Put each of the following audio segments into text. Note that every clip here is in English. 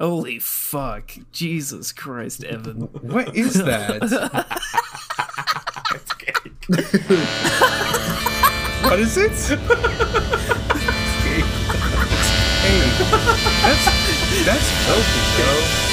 Holy fuck. Jesus Christ, Evan. What is that? what is it? hey, that's that's filthy, Joe.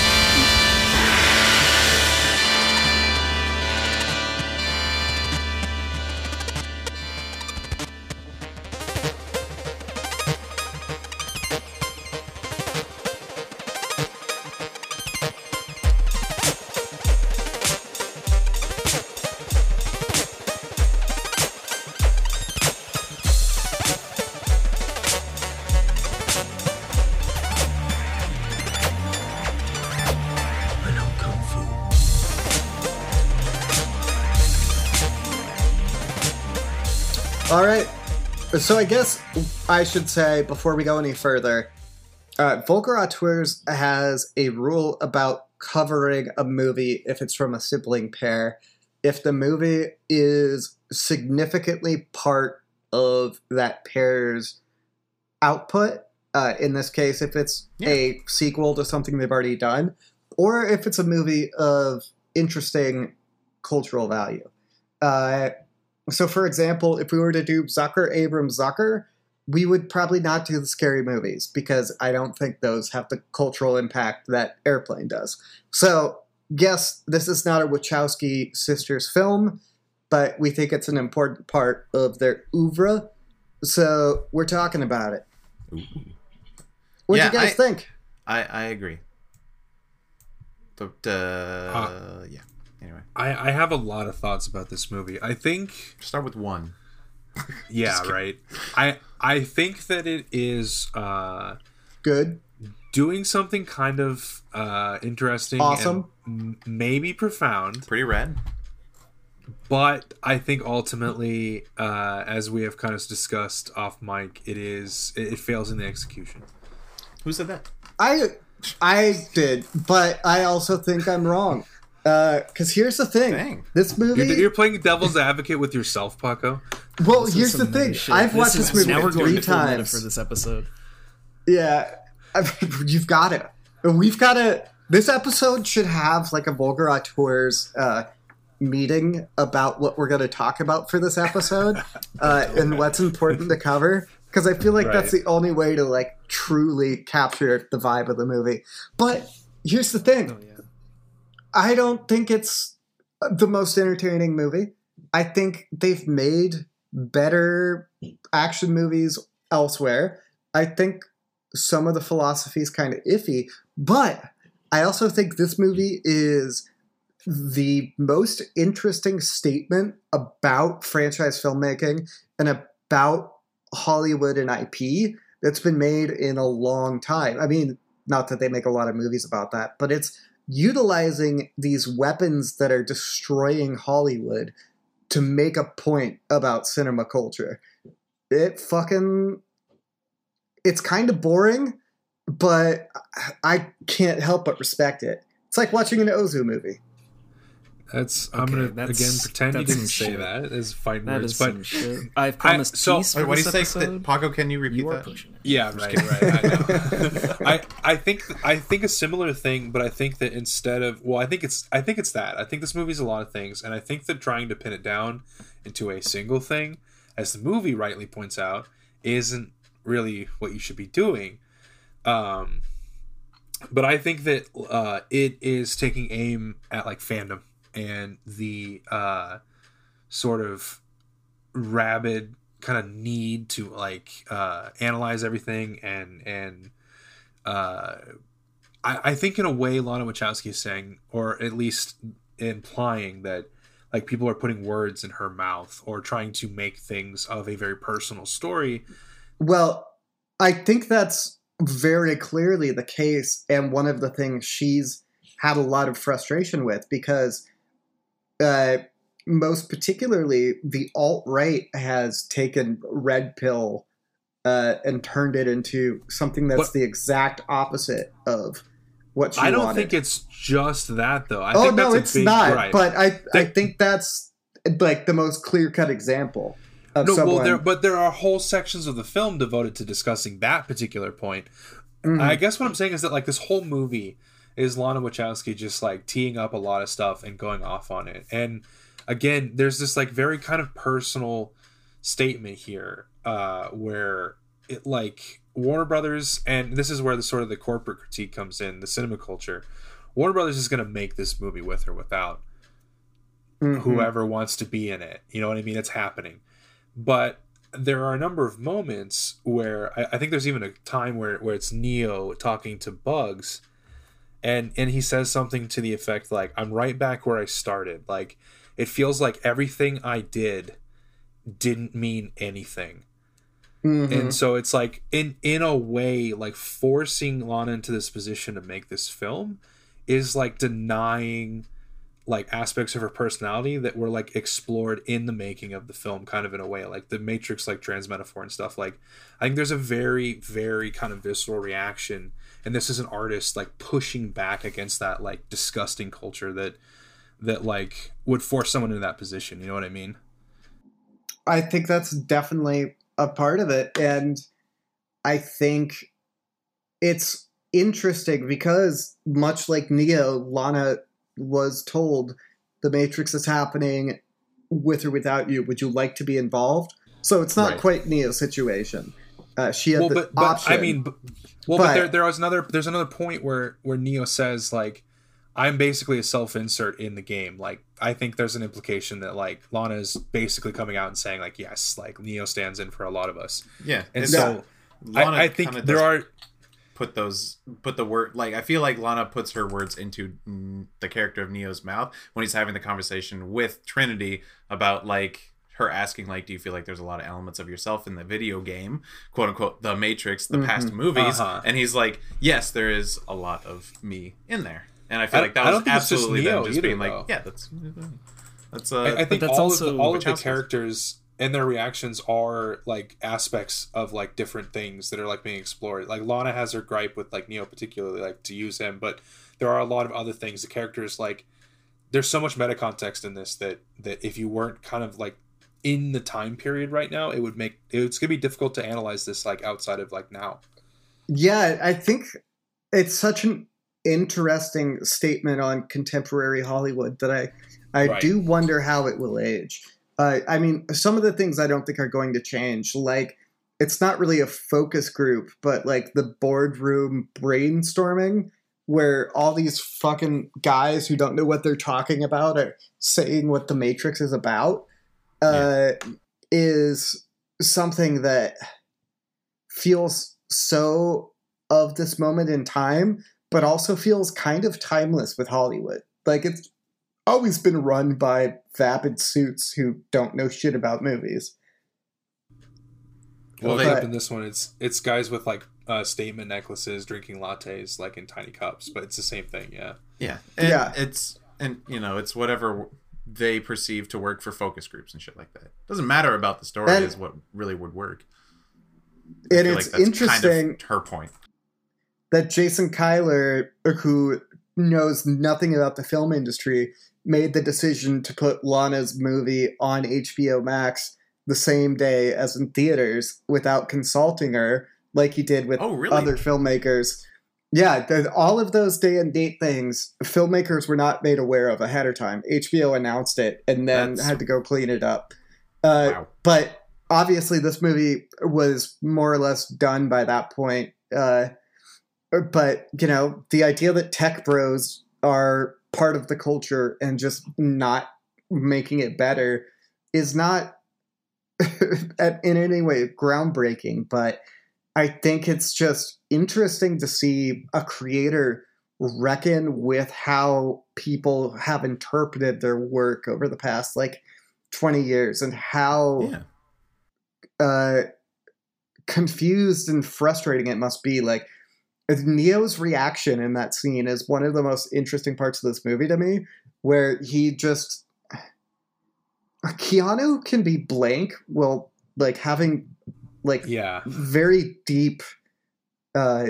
So I guess I should say before we go any further, uh, Vulgar Auteurs has a rule about covering a movie if it's from a sibling pair. If the movie is significantly part of that pair's output, uh, in this case, if it's a sequel to something they've already done, or if it's a movie of interesting cultural value. Uh, so, for example, if we were to do Zucker, Abrams, Zucker, we would probably not do the scary movies because I don't think those have the cultural impact that Airplane does. So, yes, this is not a Wachowski sisters film, but we think it's an important part of their oeuvre. So, we're talking about it. What Yeah, do you guys I- think? I I agree. But uh, yeah. Anyway, I, I have a lot of thoughts about this movie. I think start with one. yeah, right. I I think that it is uh Good. doing something kind of uh interesting Awesome. and m- maybe profound. Pretty rad. But I think ultimately, uh, as we have kind of discussed off mic, it is it, it fails in the execution. Who said that? I I did, but I also think I'm wrong. Because here's the thing: Dang. this movie. You're, you're playing devil's advocate with yourself, Paco. well, This here's the thing: shit. I've watched is- this movie now we're going three to times. for this episode. Yeah, you've got it. We've got to. This episode should have like a vulgar auteurs uh, meeting about what we're going to talk about for this episode uh, and what's important to cover. Because I feel like that's the only way to like truly capture the vibe of the movie. But here's the thing: Oh yeah. I don't think it's the most entertaining movie. I think they've made better action movies elsewhere. I think some of the philosophy is kind of iffy, but I also think this movie is the most interesting statement about franchise filmmaking and about Hollywood and IP that's been made in a long time. I mean, not that they make a lot of movies about that, but it's utilizing these weapons that are destroying Hollywood to make a point about cinema culture. It fucking it's kind of boring, but I can't help but respect it. It's like watching an Ozu movie. That's I'm gonna that's- again pretend you didn't say shit. that as fighting That words, is but shit. I've promised so- peace for Wait, what do this you say? That. Paco, can you repeat You are that? pushing it. Yeah, right, right. I know. I I think I think a similar thing, but I think that instead of well, I think it's I think it's that. I think this movie's a lot of things, and I think that trying to pin it down into a single thing, as the movie rightly points out, isn't really what you should be doing. Um, but I think that uh, it is taking aim at like fandom and the uh, sort of rabid kind of need to like uh, analyze everything and and uh, I, I think in a way Lana Wachowski is saying, or at least implying that like people are putting words in her mouth or trying to make things of a very personal story. Well, I think that's very clearly the case, and one of the things she's had a lot of frustration with because, uh, most particularly, the alt right has taken red pill uh, and turned it into something that's But- the exact opposite of what she I don't wanted. think it's just that though. I oh think no, it's not. gripe. But I, I think that's like the most clear cut example of no, someone. well, there, but there are whole sections of the film devoted to discussing that particular point. Mhm. I guess what I'm saying is that like this whole movie is Lana Wachowski just like teeing up a lot of stuff and going off on it. And again, there's this like very kind of personal statement here uh where it like Warner Brothers and this is where the sort of the corporate critique comes in, the cinema culture. Warner Brothers is going to make this movie with or without Mhm. whoever wants to be in it. You know what I mean? It's happening. But there are a number of moments where I, I think there's even a time where, where it's Neo talking to Bugs and and he says something to the effect like, I'm right back where I started. Like it feels like everything I did didn't mean anything. Mhm. And so it's like in in a way, like forcing Lana into this position to make this film is like denying like aspects of her personality that were like explored in the making of the film kind of in a way like the matrix like trans metaphor and stuff like i think there's a very very kind of visceral reaction and this is an artist like pushing back against that like disgusting culture that that like would force someone into that position you know what i mean I think that's definitely a part of it. And I think it's interesting because, much like Neo, Lana was told the Matrix is happening with or without you. Would you like to be involved? So it's not Right. quite Neo's situation. Uh, she had well the but, but option. i mean but, well But- but, there, there was another there's another point where where neo says like i'm basically a self-insert in the game like i think there's an implication that like lana is basically coming out and saying like yes like neo stands in for a lot of us Yeah, and so Lana I, I think there are put those put the word like I feel like Lana puts her words into the character of Neo's mouth when he's having the conversation with Trinity about like her asking like do you feel like there's a lot of elements of yourself in the video game quote unquote the matrix the past Mhm. movies Uh-huh. and he's like yes there is a lot of me in there and i feel I- like that I was don't think it's just absolutely Neo them just either, being like though. yeah that's that's uh I, I think that's all also of the, all of the characters and their reactions are like aspects of like different things that are like being explored. Like Lana has her gripe with like Neo particularly like to use him, but there are a lot of other things. The characters like there's so much meta context in this that that if you weren't kind of like in the time period right now, it would make it's gonna be difficult to analyze this like outside of like now. Yeah, I think it's such an interesting statement on contemporary Hollywood that I I Right. do wonder how it will age. Uh, I mean, some of the things I don't think are going to change. Like, it's not really a focus group, but like the boardroom brainstorming, where all these fucking guys who don't know what they're talking about are saying what the Matrix is about, uh, is something that feels so of this moment in time, but also feels kind of timeless with Hollywood. Like it's always been run by vapid suits who don't know shit about movies. Well, Well, except they- in this one, it's it's guys with like uh, statement necklaces drinking lattes like in tiny cups, but it's the same thing. Yeah. Yeah, and Yeah. It's and you know it's whatever they perceive to work for focus groups and shit like that. Doesn't matter about the story; And- is what really would work. I And it's that's interesting Kind of her point. that Jason Kilar, who knows nothing about the film industry, made the decision to put Lana's movie on HBO Max the same day as in theaters without consulting her, like he did with Oh, really? other filmmakers. Yeah, the, all of those day and date things, filmmakers were not made aware of ahead of time. HBO announced it and then That's- had to go clean it up. Uh, wow. but obviously this movie was more or less done by that point uh, but you know the idea that tech bros are part of the culture and just not making it better is not in any way groundbreaking but i think it's just interesting to see a creator reckon with how people have interpreted their work over the past like 20 years and how Yeah, uh, confused and frustrating it must be. Like Neo's reaction in that scene is one of the most interesting parts of this movie to me, where he just Keanu can be blank while like having like Yeah. very deep uh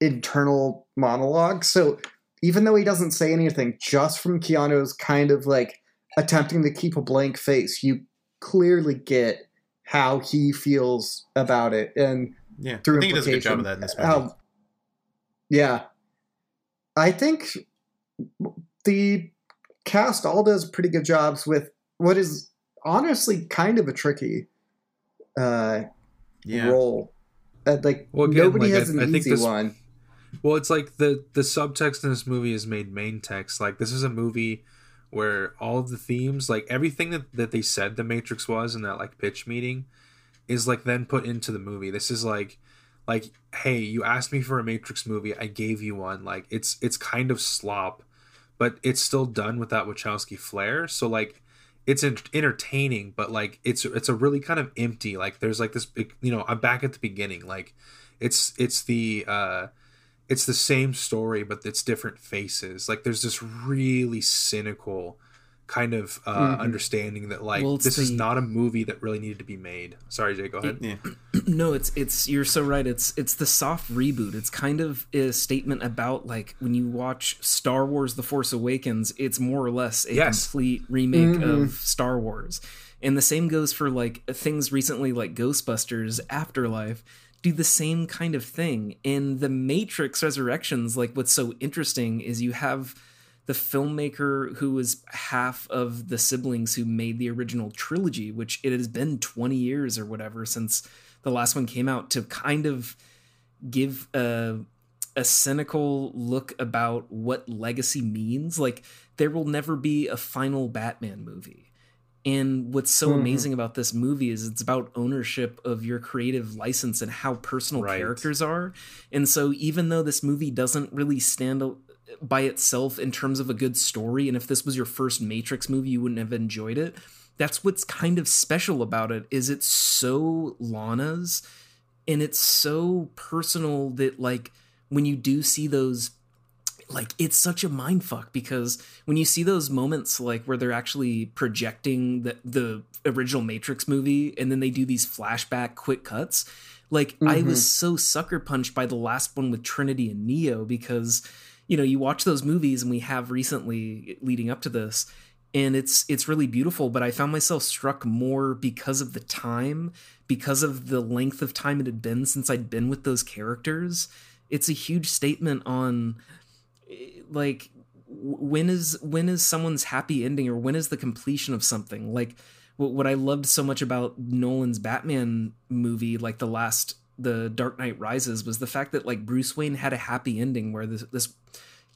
internal monologue. So even though he doesn't say anything, just from Keanu's kind of like attempting to keep a blank face, you clearly get how he feels about it and yeah. through I think he does a good job of that in this movie. how Yeah. I think the cast all does pretty good jobs with what is honestly kind of a tricky uh, Yeah. role. Uh, like Well, again, nobody like, has I- an I think easy this- one. Well, it's like the the subtext in this movie is made main text. Like this is a movie where all the themes, like everything that, that they said the Matrix was in that like pitch meeting, is like then put into the movie. This is like like hey, you asked me for a Matrix movie, I gave you one. Like it's it's kind of slop, but it's still done with that Wachowski flair. So like it's entertaining, but like it's it's a really kind of empty. Like there's like this you know, I'm back at the beginning. Like it's it's the uh it's the same story but it's different faces like there's this really cynical kind of uh Mhm. understanding that like Well, it's this is not a movie that really needed to be made sorry jay go ahead Yeah. no it's it's you're so right it's it's the soft reboot it's kind of a statement about like when you watch star wars the force awakens it's more or less a Yes. complete remake Mhm. of star wars and the same goes for like things recently like ghostbusters afterlife do the same kind of thing in the matrix resurrections like what's so interesting is you have the filmmaker who was half of the siblings who made the original trilogy, which it has been 20 years or whatever since the last one came out, to kind of give a, a cynical look about what legacy means. Like, there will never be a final Batman movie. And what's so Mhm. amazing about this movie is it's about ownership of your creative license and how personal Right. characters are. And so, even though this movie doesn't really stand by itself in terms of a good story, and if this was your first Matrix movie, you wouldn't have enjoyed it. That's what's kind of special about it is it's so Lana's and it's so personal that like when you do see those like it's such a mind fuck because when you see those moments like where they're actually projecting the the original Matrix movie and then they do these flashback quick cuts like I Mhm. was so sucker punched by the last one with Trinity and Neo because you know you watch those movies and we have recently leading up to this and it's it's really beautiful but I found myself struck more because of the time because of the length of time it had been since I'd been with those characters. It's a huge statement on like when is when is someone's happy ending or when is the completion of something? Like what, what i loved so much about nolan's batman movie like the last the dark knight rises was the fact that like bruce wayne had a happy ending where this this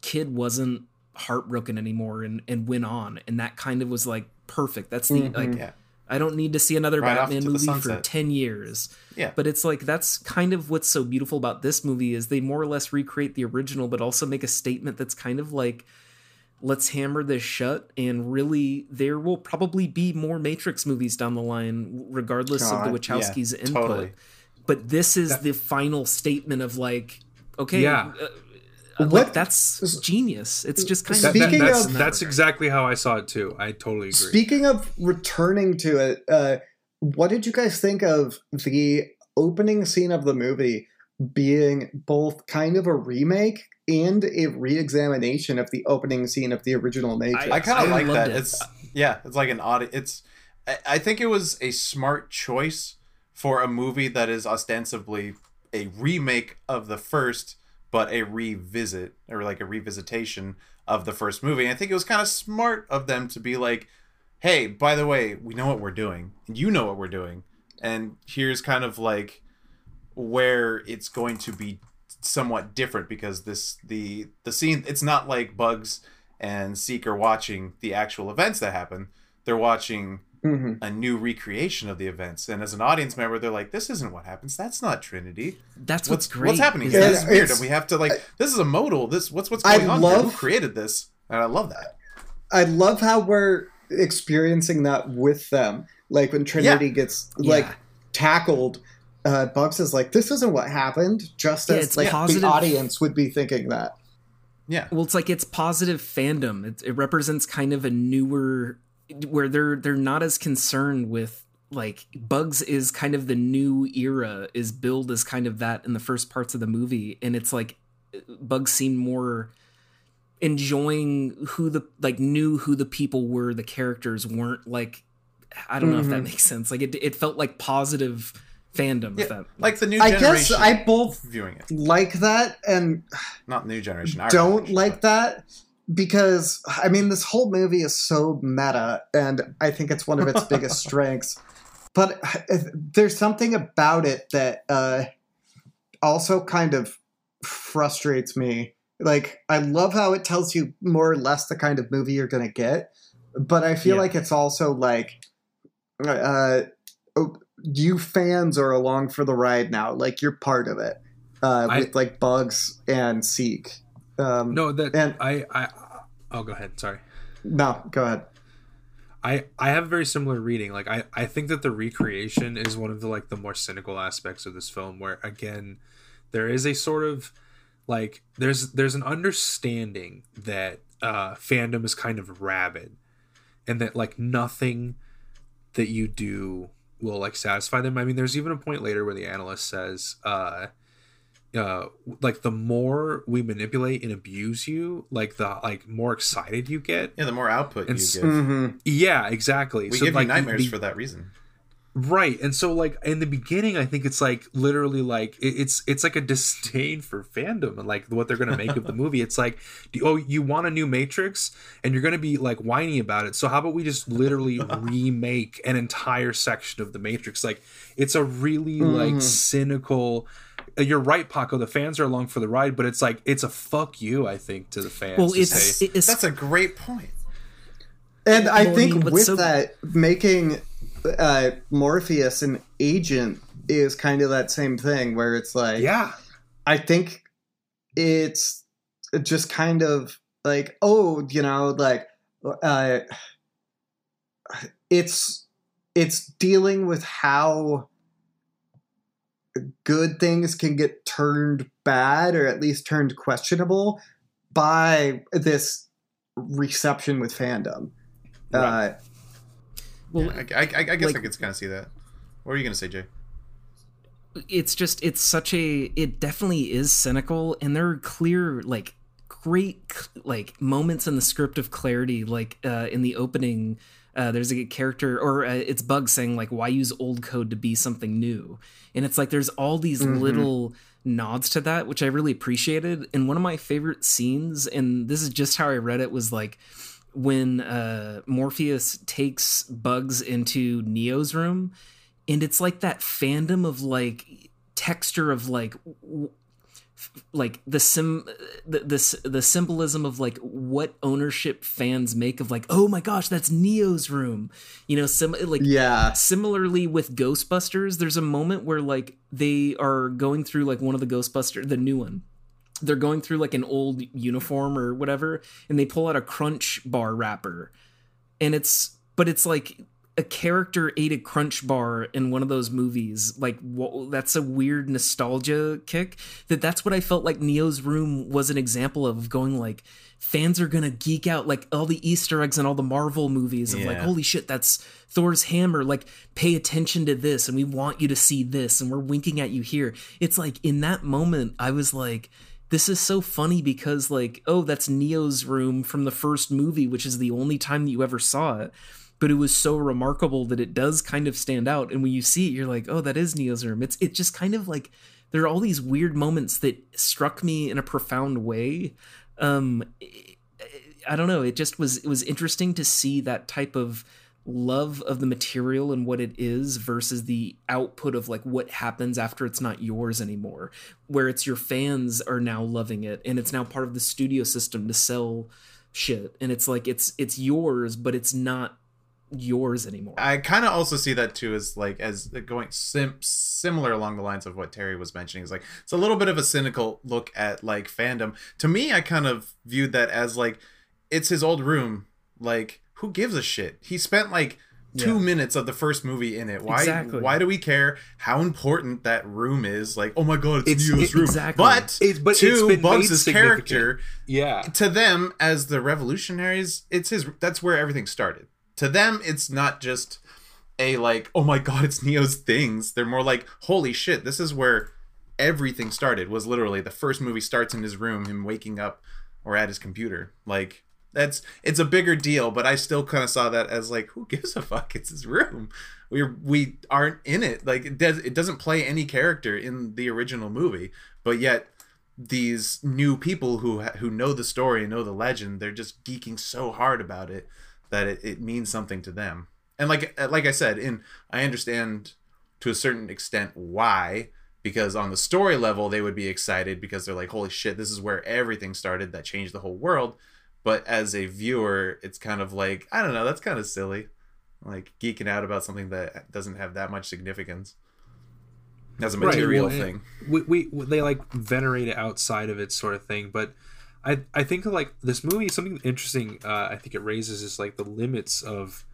kid wasn't heartbroken anymore and and went on and that kind of was like perfect that's the Mhm. like Yeah. i don't need to see another Right batman movie for 10 years Yeah. but it's like that's kind of what's so beautiful about this movie is they more or less recreate the original but also make a statement that's kind of like let's hammer this shut and really there will probably be more matrix movies down the line regardless of the wachowskis yeah, input totally. But this is That- the final statement of like okay Yeah. uh, uh, What- like that's genius it's just kind That- of that- Speaking that's, of- that's exactly how i saw it too i totally agree Speaking of returning to it, uh, what did you guys think of the opening scene of the movie being both kind of a remake and a re-examination of the opening scene of the original Matrix? I kind of like that. it. It's yeah, it's like an odd. It's I, I think it was a smart choice for a movie that is ostensibly a remake of the first, but a revisit or like a revisitation of the first movie. I think it was kind of smart of them to be like, "Hey, by the way, we know what we're doing, and you know what we're doing, and here's kind of like where it's going to be somewhat different because this the the scene it's not like bugs and Seek are watching the actual events that happen. They're watching Mhm. a new recreation of the events, and as an audience member, they're like, "This isn't what happens. That's not Trinity. that's What's what's great what's happening? is? Yeah, This is weird." And we have to like, this is a modal. This what's what's I going on? here? Who created this? And I love that. I love how we're experiencing that with them. Like when Trinity gets like Yeah. tackled, uh, Bugs is like, "This isn't what happened." Just Yeah, as it's like positive- the audience would be thinking that. Yeah, Well, it's like it's positive fandom. It, it represents kind of a newer where they're they're not as concerned with like Bugs is kind of the new era is billed as kind of that in the first parts of the movie, and it's like Bugs seemed more enjoying who the like knew who the people were. The characters weren't like I don't know if that Mhm. makes sense. Like it it felt like positive fandom. Yeah, that like the new I guess I both viewing it. like that and Not new generation. our don't generation, like but- that because I mean this whole movie is so meta and I think it's one of its biggest strengths. But uh, there's something about it that uh, also kind of frustrates me. Like I love how it tells you more or less the kind of movie you're going to get, but I feel Yeah. like it's also like uh, oh, you fans are along for the ride now. Like you're part of it uh, I- with like Bugs and Seek. Um, No, that And- I I oh go ahead. Sorry. no, go ahead. I I have a very similar reading. Like I I think that the recreation is one of the like the more cynical aspects of this film where again there is a sort of like there's there's an understanding that uh fandom is kind of rabid and that like nothing that you do will like satisfy them. I mean there's even a point later where the analyst says uh uh like the more we manipulate and abuse you like the like more excited you get Yeah, the more output And you s- give, Mm-hmm. yeah, exactly. we so give like you nightmares the, for that reason. right, and so like in the beginning, I think it's like literally like it- it's it's like a disdain for fandom and like what they're gonna make of the movie. It's like, do- oh, you want a new Matrix, and you're gonna be like whiny about it. So how about we just literally remake an entire section of the Matrix? Like it's a really like Mhm. cynical. Uh, You're right, Paco. The fans are along for the ride, but it's like it's a fuck you. I think to the fans. well, it's, it's That's a great point. And I Well, I think mean, with so- that, making uh, Morpheus an agent is kind of that same thing where it's like, yeah, I think it's just kind of like, oh, you know, like, uh, it's it's dealing with how good things can get turned bad or at least turned questionable by this reception with fandom. Right. Uh, well, I, I, I guess I like- could kind of see that. What are you gonna say, Jay? it's just it's such a it definitely is cynical and there are clear like great like moments in the script of clarity like uh in the opening uh there's a character or uh, it's bug saying like why use old code to be something new and it's like there's all these Mhm. little nods to that which i really appreciated and one of my favorite scenes and this is just how i read it was like when uh morpheus takes bugs into neo's room and it's like that fandom of like texture of like like the sim the, the the symbolism of like what ownership fans make of like oh my gosh that's neo's room. You know sim like yeah. similarly with ghostbusters there's a moment where like they are going through like one of the ghostbuster the new one. They're going through like an old uniform or whatever and they pull out a crunch bar wrapper. And it's but it's like a character ate a crunch bar in one of those movies like that's a weird nostalgia kick that that's what i felt like neo's room was an example of going like fans are gonna geek out like all the easter eggs and all the marvel movies of like holy shit that's thor's hammer like pay attention to this and we want you to see this and we're winking at you here. It's like in that moment i was like this is so funny because like oh that's neo's room from the first movie which is the only time that you ever saw it but it was so remarkable that it does kind of stand out. And when you see it you're like oh that is neo's room it's it just kind of like there are all these weird moments that struck me in a profound way. Um i don't know. It just was it was interesting to see that type of love of the material and what it is versus the output of like what happens after it's not yours anymore where it's your fans are now loving it and it's now part of the studio system to sell shit. And it's like it's it's yours but it's not yours anymore I kind of also see that too as like as going sim- similar along the lines of what Terry was mentioning. Is like it's a little bit of a cynical look at like fandom. To me, I kind of viewed that as like it's his old room. Like who gives a shit? He spent like two Yeah. minutes of the first movie in it. Why? Exactly. Why do we care how important that room is? Like oh my god, it's, It's- Neo's it- room. exactly. But It's- but it's to been Bugs' character, yeah. to them as the revolutionaries it's his that's where everything started to them it's not just a like oh my god it's neo's things they're more like holy shit this is where everything started was literally the first movie starts in his room him waking up or at his computer like that's it's a bigger deal, but I still kind of saw that as like, who gives a fuck? It's his room. We we aren't in it. Like it does it doesn't play any character in the original movie, but yet these new people who who know the story and know the legend, they're just geeking so hard about it that it, it means something to them. And like uh, like I said, in I understand to a certain extent why because on the story level they would be excited because they're like holy shit this is where everything started that changed the whole world. But as a viewer it's kind of like i don't know that's kind of silly. Like geeking out about something that doesn't have that much significance. As a material right, well, thing. we, we they like venerate it outside of it sort of thing but i i think like this movie something interesting uh, i think it raises is like the limits of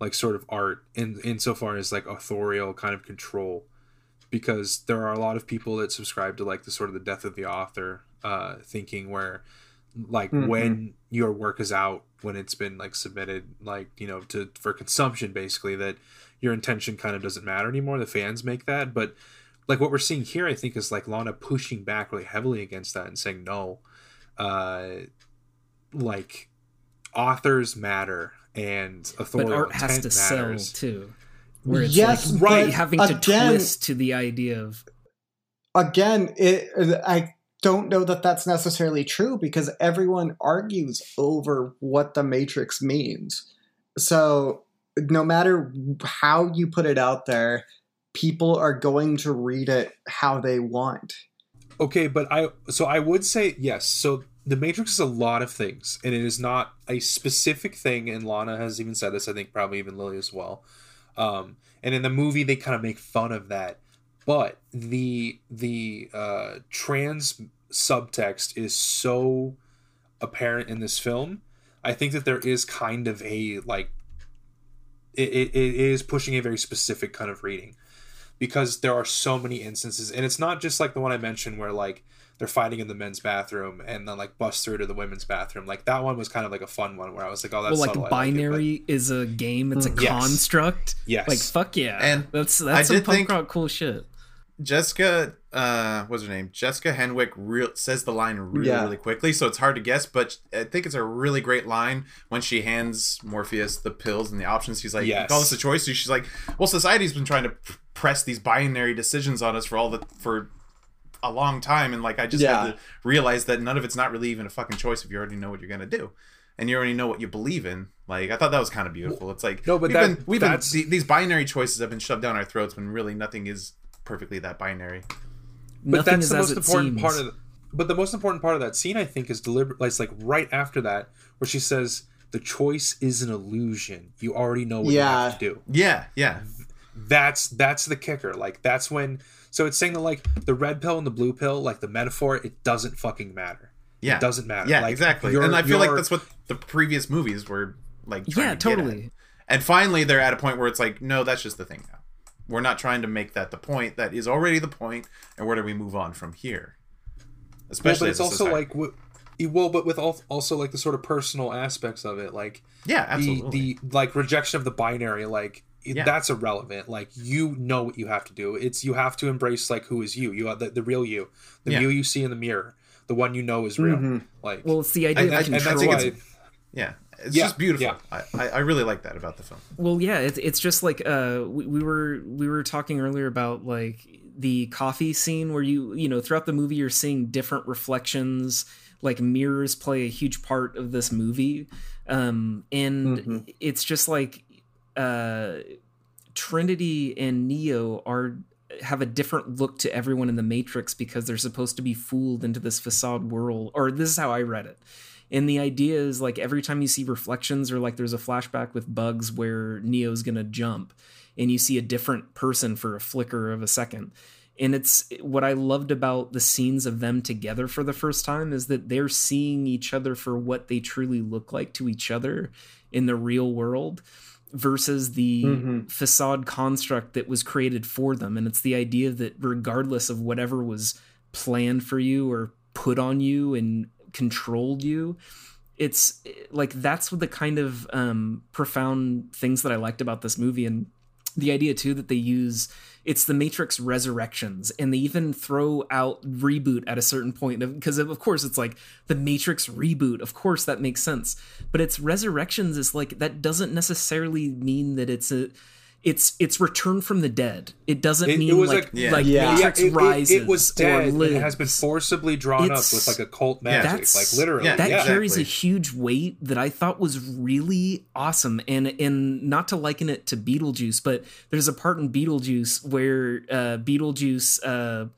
like sort of art in insofar as like authorial kind of control. Because there are a lot of people that subscribe to like the sort of the death of the author uh thinking where like mm-hmm. when your work is out when it's been like submitted like you know to for consumption basically that your intention kind of doesn't matter anymore. The fans make that. But like what we're seeing here i think is like lana pushing back really heavily against that and saying no uh like authors matter and authority but art has to matters. sell too where it's yes, like right having to again, twist to the idea of again it i don't know that that's necessarily true because everyone argues over what the matrix means. So no matter how you put it out there people are going to read it how they want. Okay but i so i would say yes. So the matrix is a lot of things and it is not a specific thing and lana has even said this i think probably even lily as well um, and in the movie, they kind of make fun of that. But the the uh, trans subtext is so apparent in this film. I think that there is kind of a like it, it, it is pushing a very specific kind of reading because there are so many instances and it's not just like the one I mentioned where like they're fighting in the men's bathroom and then like bust through to the women's bathroom. Like that one was kind of like a fun one where I was like, oh, that's well, like binary like it, is a game. It's a yes. construct. Yes. Like fuck yeah. And that's that's some punk rock cool shit. Jessica, uh, what's her name? Jessica Henwick real says the line really, yeah. really quickly, so it's hard to guess. But I think it's a really great line when she hands Morpheus the pills and the options. She's like, yes. "Call this a choice." So she's like, "Well, society's been trying to press these binary decisions on us for all the for a long time and like I just yeah. had to realize that none of it's not really even a fucking choice if you already know what you're gonna do. And you already know what you believe in. Like I thought that was kind of beautiful. It's like no, but we've that, been, we've been these binary choices have been shoved down our throats when really nothing is perfectly that binary. But nothing that's the most important seems. part of. The, but the most important part of that scene, I think, is deliberate. It's like right after that, where she says, "The choice is an illusion. You already know what yeah. you have to do." Yeah, yeah. That's that's the kicker. Like that's when so it's saying that like the red pill and the blue pill, like the metaphor, it doesn't fucking matter. Yeah, it doesn't matter. Yeah, like, exactly. And I feel like that's what the previous movies were like. yeah, to totally. And finally, they're at a point where it's like, no, that's just the thing now. We're not trying to make that the point. That is already the point. point, and where do we move on from here? Especially, well, but it's also like what well but with also like the sort of personal aspects of it like yeah absolutely. the the like rejection of the binary like yeah. that's irrelevant. Like you know what you have to do. It's you have to embrace like who is you. You are the, the real you, the yeah. you you see in the mirror, the one you know is real. Mm-hmm. Like well, it's the idea of control. And yeah, it's yeah, just beautiful. Yeah. I, I really like that about the film. Well, yeah, it's it's just like uh we, we were we were talking earlier about like the coffee scene where you you know throughout the movie you're seeing different reflections like mirrors play a huge part of this movie um and mm-hmm. it's just like uh, Trinity and Neo are have a different look to everyone in the Matrix because they're supposed to be fooled into this facade world. Or this is how I read it. And the idea is like every time you see reflections or like there's a flashback with bugs where Neo's gonna jump and you see a different person for a flicker of a second. And it's what I loved about the scenes of them together for the first time is that they're seeing each other for what they truly look like to each other in the real world versus the mm-hmm. facade construct that was created for them. And it's the idea that regardless of whatever was planned for you or put on you and controlled you, it's like that's what the kind of um, profound things that I liked about this movie. And the idea too that they use it's the Matrix Resurrections, and they even throw out reboot at a certain point because of, course it's like the Matrix reboot. Of course that makes sense, but it's Resurrections is like that doesn't necessarily mean that it's a it's it's return from the dead. It doesn't It- it mean was like like- Yeah. like Yeah. Matrix it, it- rises it was dead or lives. it has been forcibly drawn It's- up with like occult Yeah. magic, That's- like literally. yeah, that yeah. carries a huge weight that I thought was really awesome. And and not to liken it to Beetlejuice, but there's a part in Beetlejuice where uh, Beetlejuice uh,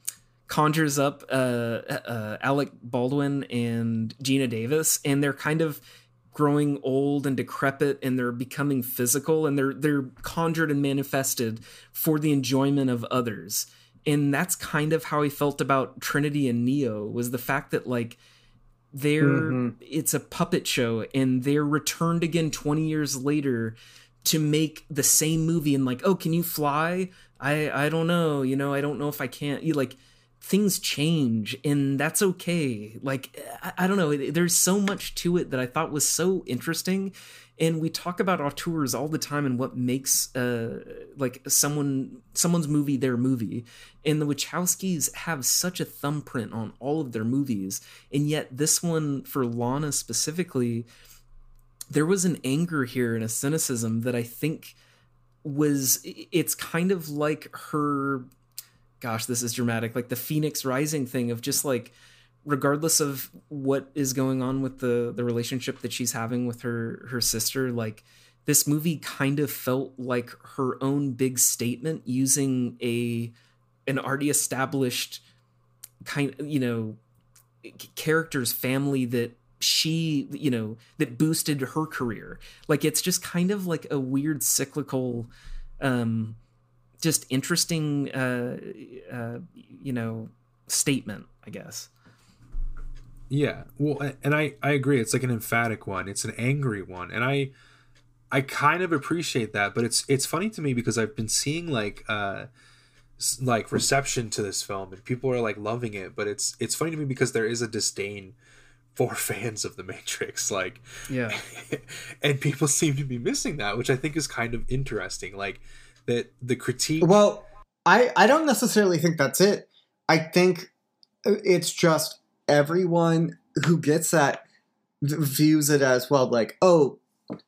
conjures up uh, uh, Alec Baldwin and Geena Davis, and they're kind of growing old and decrepit and they're becoming physical and they're they're conjured and manifested for the enjoyment of others and that's kind of how I felt about Trinity and Neo was the fact that like they're Mhm. it's a puppet show and they're returned again 20 years later to make the same movie and like oh can you fly i i don't know you know i don't know if i can't you like things change and that's okay. Like i, I don't know there's so much to it that i thought was so interesting and we talk about auteurs all the time and what makes uh like someone someone's movie their movie and the wachowskis have such a thumbprint on all of their movies and yet this one for lana specifically there was an anger here and a cynicism that i think was it's kind of like her gosh this is dramatic. Like the phoenix rising thing of just like regardless of what is going on with the the relationship that she's having with her her sister like this movie kind of felt like her own big statement using a an already established kind you know character's family that she you know that boosted her career. Like it's just kind of like a weird cyclical um just interesting uh uh you know statement i guess Yeah. Well, and I I agree. It's like an emphatic one. It's an angry one, and I I kind of appreciate that. But it's it's funny to me because I've been seeing like uh like reception to this film, and people are like loving it. But it's it's funny to me because there is a disdain for fans of the Matrix, like, yeah and people seem to be missing that, which I think is kind of interesting. Like that the critique. Well, I I don't necessarily think that's it. I think it's just everyone who gets that views it as well like, "Oh,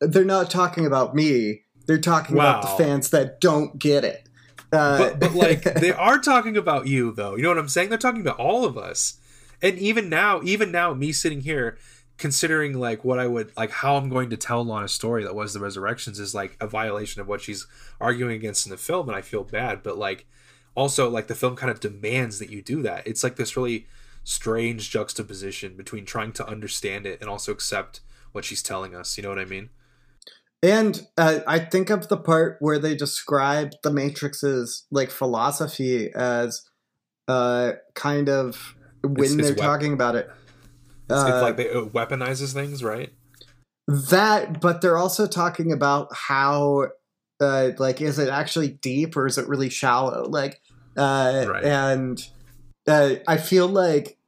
they're not talking about me. They're talking about the fans that don't get it." Uh, but, but like they are talking about you though you know what i'm saying they're talking about all of us and even now even now me sitting here considering like what i would like how i'm going to tell lana's story that was the resurrections is like a violation of what she's arguing against in the film and i feel bad but like also like the film kind of demands that you do that it's like this really strange juxtaposition between trying to understand it and also accept what she's telling us you know what i mean And uh, I think of the part where they describe the Matrix's like philosophy as uh, kind of when It's- it's they're wep- talking about it. It's, it's Uh, like they, it weaponizes things right that, but they're also talking about how, uh, like, is it actually deep or is it really shallow? Like, uh, Right. and uh, I feel like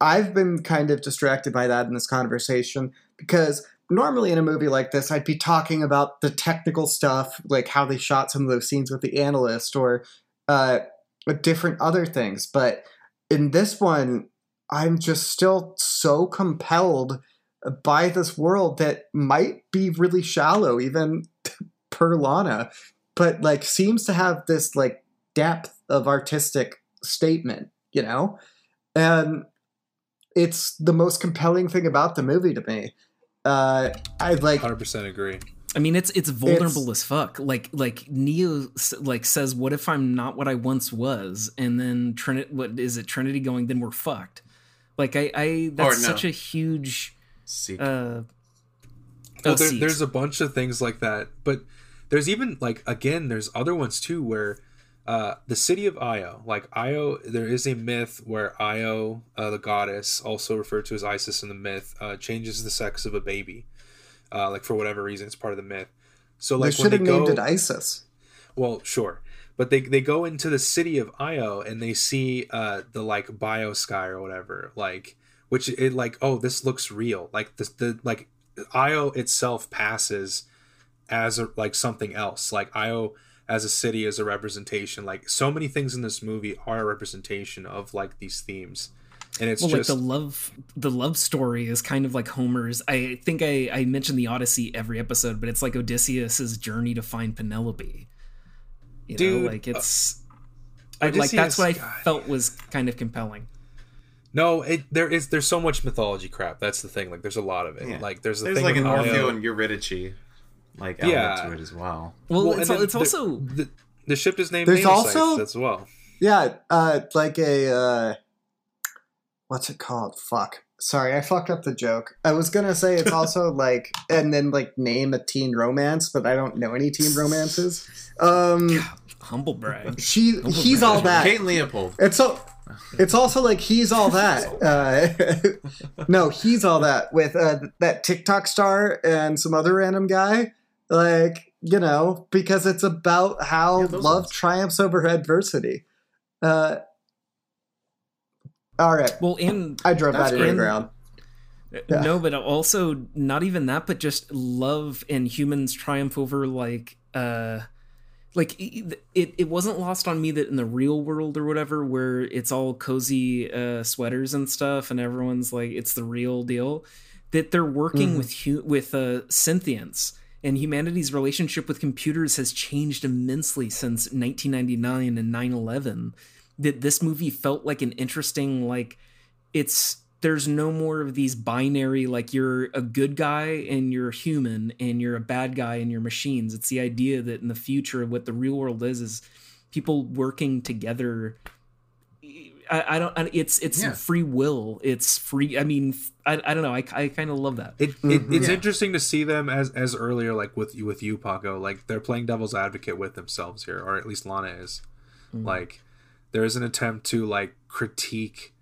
I've been kind of distracted by that in this conversation because normally in a movie like this, I'd be talking about the technical stuff, like how they shot some of those scenes with the analyst or uh, different other things. But in this one, I'm just still so compelled by this world that might be really shallow, even per Lana, but like seems to have this like depth of artistic statement, you know? And it's the most compelling thing about the movie to me. Uh, I like 100% agree I mean, it's it's vulnerable as fuck. Like like Neo like says, "What if I'm not what I once was?" And then Trinity, what is it? Trinity going, "Then we're fucked." Like I, I that's no. such a huge. Seek. uh well, oh, there, seeds. there's a bunch of things like that but there's even like again there's other ones too where uh the city of io like io there is a myth where io uh, the goddess also referred to as isis in the myth uh changes the sex of a baby uh like for whatever reason it's part of the myth so they like when should they have go named it ISIS. well sure but they they go into the city of io and they see uh the like biosky or whatever like which it like oh this looks real like this the like io itself passes as a, like something else like io as a city as a representation. Like so many things in this movie are a representation of like these themes. And it's well, just like the love, the love story is kind of like Homer's. I think I, I mentioned the Odyssey every episode, but it's like Odysseus's journey to find Penelope. You Dude, know, like it's, I, like that's what I God. felt was kind of compelling. no, it there is there's so much mythology crap. That's the thing. Like there's a lot of it. Yeah. Like there's the There's thing like an with Io. Orfeo and Eurydice like element Yeah. to it as well. Well, Well, it's, it's the- also the, the ship is named There's also- as well. Yeah, uh, like a uh, what's it called? Fuck. Sorry, I fucked up the joke. I was gonna say it's also like, and then like name a teen romance, but I don't know any teen romances. Um, humble brag. she, he's all that. Kate and Leopold. It's so. It's also like he's all that. Uh, no, he's all that with uh, that TikTok star and some other random guy. Like you know, because it's about how Yeah, love ones. triumphs over adversity. Uh, all right, Well, and I drove That's that into the ground. Yeah. no, but also not even that, but just love and humans triumph over like uh like it, it it wasn't lost on me that in the real world or whatever where it's all cozy uh sweaters and stuff and everyone's like it's the real deal that they're working Mhm. with hu- with uh synthients and humanity's relationship with computers has changed immensely since 1999 and 9/11 that this movie felt like an interesting like it's there's no more of these binary like you're a good guy and you're human and you're a bad guy and you're machines it's the idea that in the future of what the real world is is people working together i, I don't I, it's it's Yeah. free will it's free i mean i, I don't know i, I kind of love that It, it Mhm. it's Yeah. interesting to see them as as earlier like with with you Paco like they're playing devil's advocate with themselves here or at least Lana is Mhm. like there is an attempt to like critique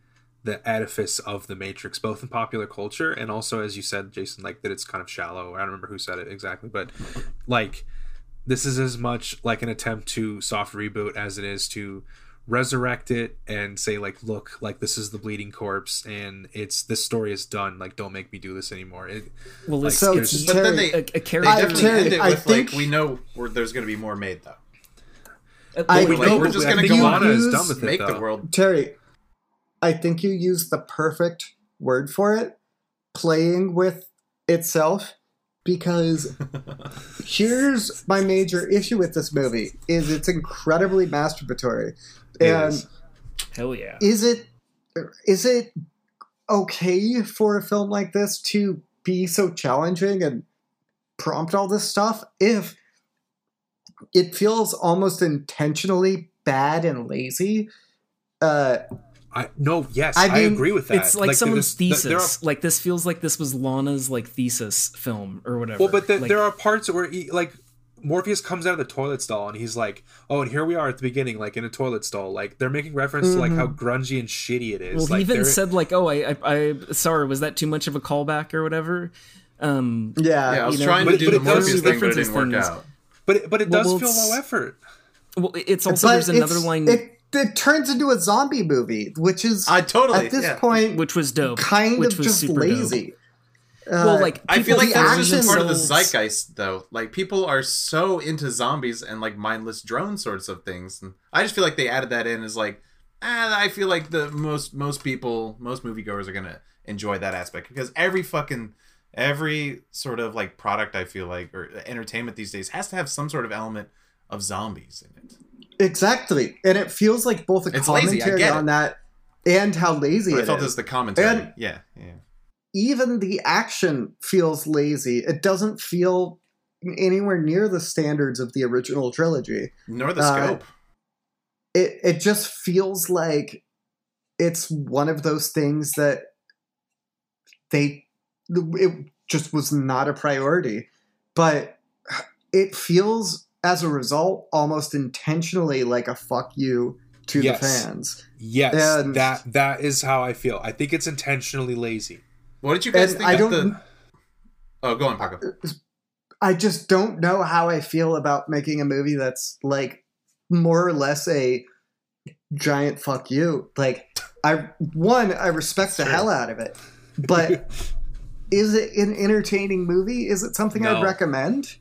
the edifice of the Matrix both in popular culture and also as you said Jason like that it's kind of shallow. I don't remember who said it exactly but like this is as much like an attempt to soft reboot as it is to resurrect it and say like look like this is the bleeding corpse and it's this story is done. Like don't make me do this anymore. It, well like, it's, So, it's But then they, a, a they character I- Terry, end it I think- like we know we're, there's going to be more made though. I We're, like, think- we're just going to go on use- with it make the world. Terry, I think you used the perfect word for it playing with itself because here's my major issue with this movie is it's incredibly masturbatory It and is. hell yeah is it is it okay for a film like this to be so challenging and prompt all this stuff if it feels almost intentionally bad and lazy uh I no, yes, I I, agree with that. it's like, someone's there's- thesis there are- like this feels like this was lana's like thesis film or whatever well, but the, Like, there are parts where he, like Morpheus comes out of the toilet stall and he's like, "Oh, and here we are at the beginning, like in a toilet stall." Like they're making reference to like how grungy and shitty it is. Well, like, he even said like, "Oh, I, I, I, sorry, was that too much of a callback or whatever?" Um, yeah, Yeah, I was you know, trying but- to do but the it does- Morpheus thing, but it didn't work things. out. But it, but it does well, feel low effort. well, it's also But there's another line It, it turns into a zombie movie, which is I totally. at this yeah. point which was dope, kind which of was just super dope. lazy. Well, Uh, like I feel like the that's find just part of the zeitgeist, though. Like people are so into zombies and like mindless drone sorts of things, and I just feel like they added that in as like, ah, I feel like the most most people, most moviegoers are gonna enjoy that aspect because every fucking every sort of like product I feel like or entertainment these days has to have some sort of element of zombies in it. exactly, and it feels like both a It's commentary it. on that and how lazy But I felt is. as the commentary. And- yeah, yeah. even the action feels lazy. It doesn't feel anywhere near the standards of the original trilogy. Nor the Uh, scope. It it just feels like it's one of those things that they it just was not a priority, but it feels as a result almost intentionally like a fuck you to Yes. the fans. Yes, And- that that is how I feel. I think it's intentionally lazy. What did you guys think I of don't the? Oh, go on, Paco. Uh, I just don't know how I feel about making a movie that's like more or less a giant fuck you. Like I one, I respect the Sure. hell out of it. But is it an entertaining movie? Is it something No. I'd recommend?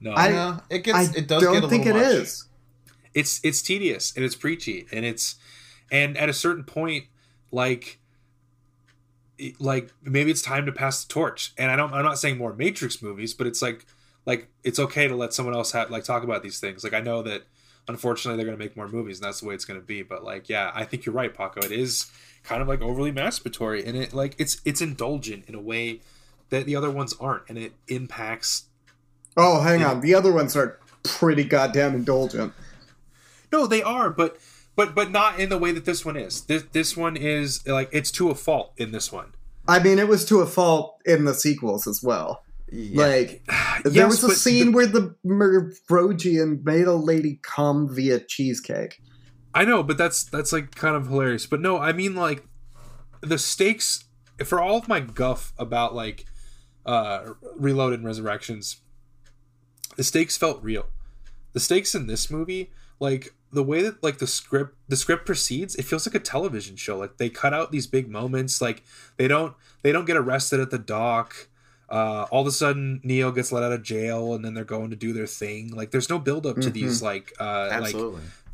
No, I- Yeah, it gets I it does don't get a think it little is. it's it's tedious and it's preachy and it's and at a certain point like like maybe it's time to pass the torch and i don't i'm not saying more matrix movies but it's like like it's okay to let someone else have like talk about these things like i know that unfortunately they're going to make more movies and that's the way it's going to be but like yeah i think you're right paco it is kind of like overly masturbatory and it like it's it's indulgent in a way that the other ones aren't and it impacts Oh, hang on. The other ones are pretty goddamn indulgent. no they are but but but not in the way that this one is this this one is like it's to a fault in this one I mean, it was to a fault in the sequels as well. Yeah. Like, there Yes, was a scene the- where the Merovingian made a lady come via cheesecake. I know, but that's that's like kind of hilarious. But no, I mean like the stakes for all of my guff about like uh Reloaded and Resurrections, the stakes felt real. The stakes in this movie, like the way that like the script the script proceeds, it feels like a television show. Like they cut out these big moments, like they don't they don't get arrested at the dock. Uh, all of a sudden, Neo gets let out of jail, and then they're going to do their thing. Like, there's no build up to Mhm. these like uh, like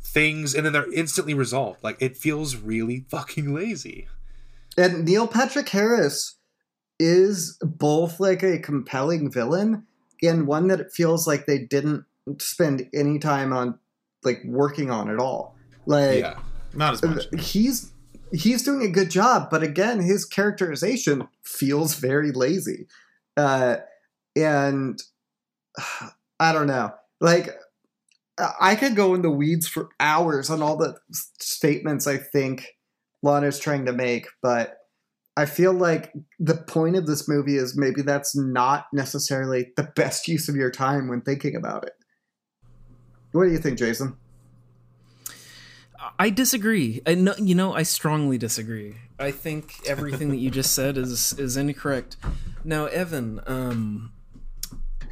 things and then they're instantly resolved. Like it feels really fucking lazy. And Neil Patrick Harris is both like a compelling villain and one that it feels like they didn't spend any time on like working on at all. Like yeah. Not as much. he's he's doing a good job, but again, his characterization feels very lazy. Uh and I don't know. Like I could go in the weeds for hours on all the statements I think Lana's trying to make, but I feel like the point of this movie is maybe that's not necessarily the best use of your time when thinking about it. What do you think, Jason? I disagree. I know, you know, I strongly disagree. I think everything that you just said is is incorrect. Now, Evan, um,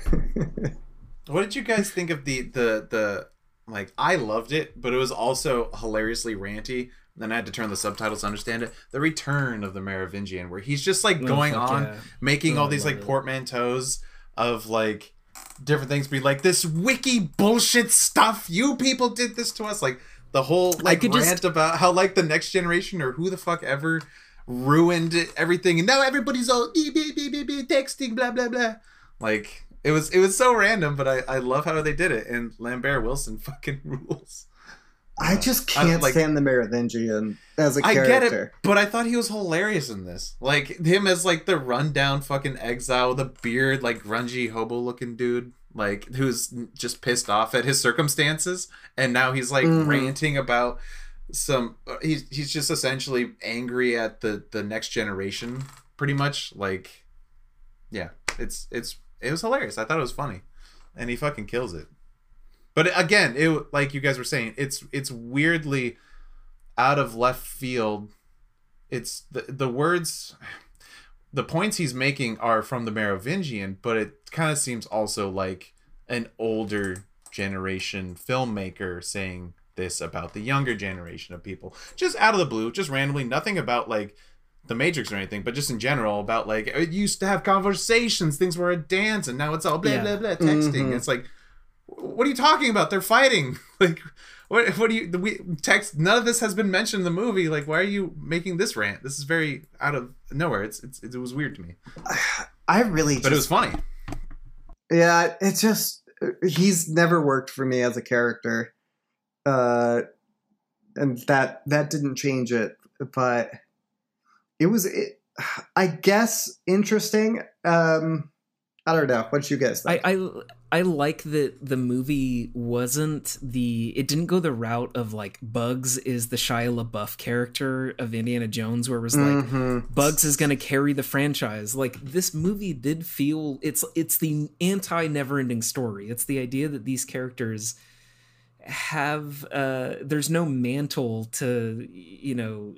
What did you guys think of the the the like? I loved it, but it was also hilariously ranty. Then I had to turn the subtitles to understand it. The return of the Merovingian, where he's just like Oh, going fuck on yeah. making Oh, all these like it. portmanteaus of like different things. Be like this wiki bullshit stuff. You people did this to us. Like the whole like rant just- about how like the next generation or who the fuck ever ruined everything, and now everybody's all beep, beep, beep, beep, beep, texting, blah blah blah. Like it was it was so random, but I I love how they did it. And Lambert Wilson fucking rules. I just can't like- stand the Merovingian as a I character. get it, but I thought he was hilarious in this. Like him as like the rundown fucking exile with a beard, like grungy hobo looking dude, like who's just pissed off at his circumstances, and now he's like Mhm. ranting about some. uh, He's he's just essentially angry at the the next generation, pretty much. Like, yeah, it's it's it was hilarious. I thought it was funny, and he fucking kills it. But again, it like you guys were saying, it's it's weirdly out of left field. It's the the words, the points he's making are from the Merovingian, but it kind of seems also like an older generation filmmaker saying this about the younger generation of people, just out of the blue, just randomly, nothing about like the Matrix or anything, but just in general about like it used to have conversations, things were a dance, and now it's all blah Yeah. blah blah texting. Mhm. It's like, what are you talking about? They're fighting. Like, what? What do you? We text. None of this has been mentioned in the movie. Like, why are you making this rant? This is very out of nowhere. It's, it's it was weird to me, I really but it was funny. yeah, it's just he's never worked for me as a character. Uh and that that didn't change it, but it was it, I guess interesting. Um I don't know. What you guys think? I, I I like that the movie wasn't the it didn't go the route of like Bugs is the Shia LaBeouf character of Indiana Jones, where it was like Mhm. Bugs is gonna carry the franchise. Like this movie did feel it's it's the anti never ending story. It's the idea that these characters have uh there's no mantle to you know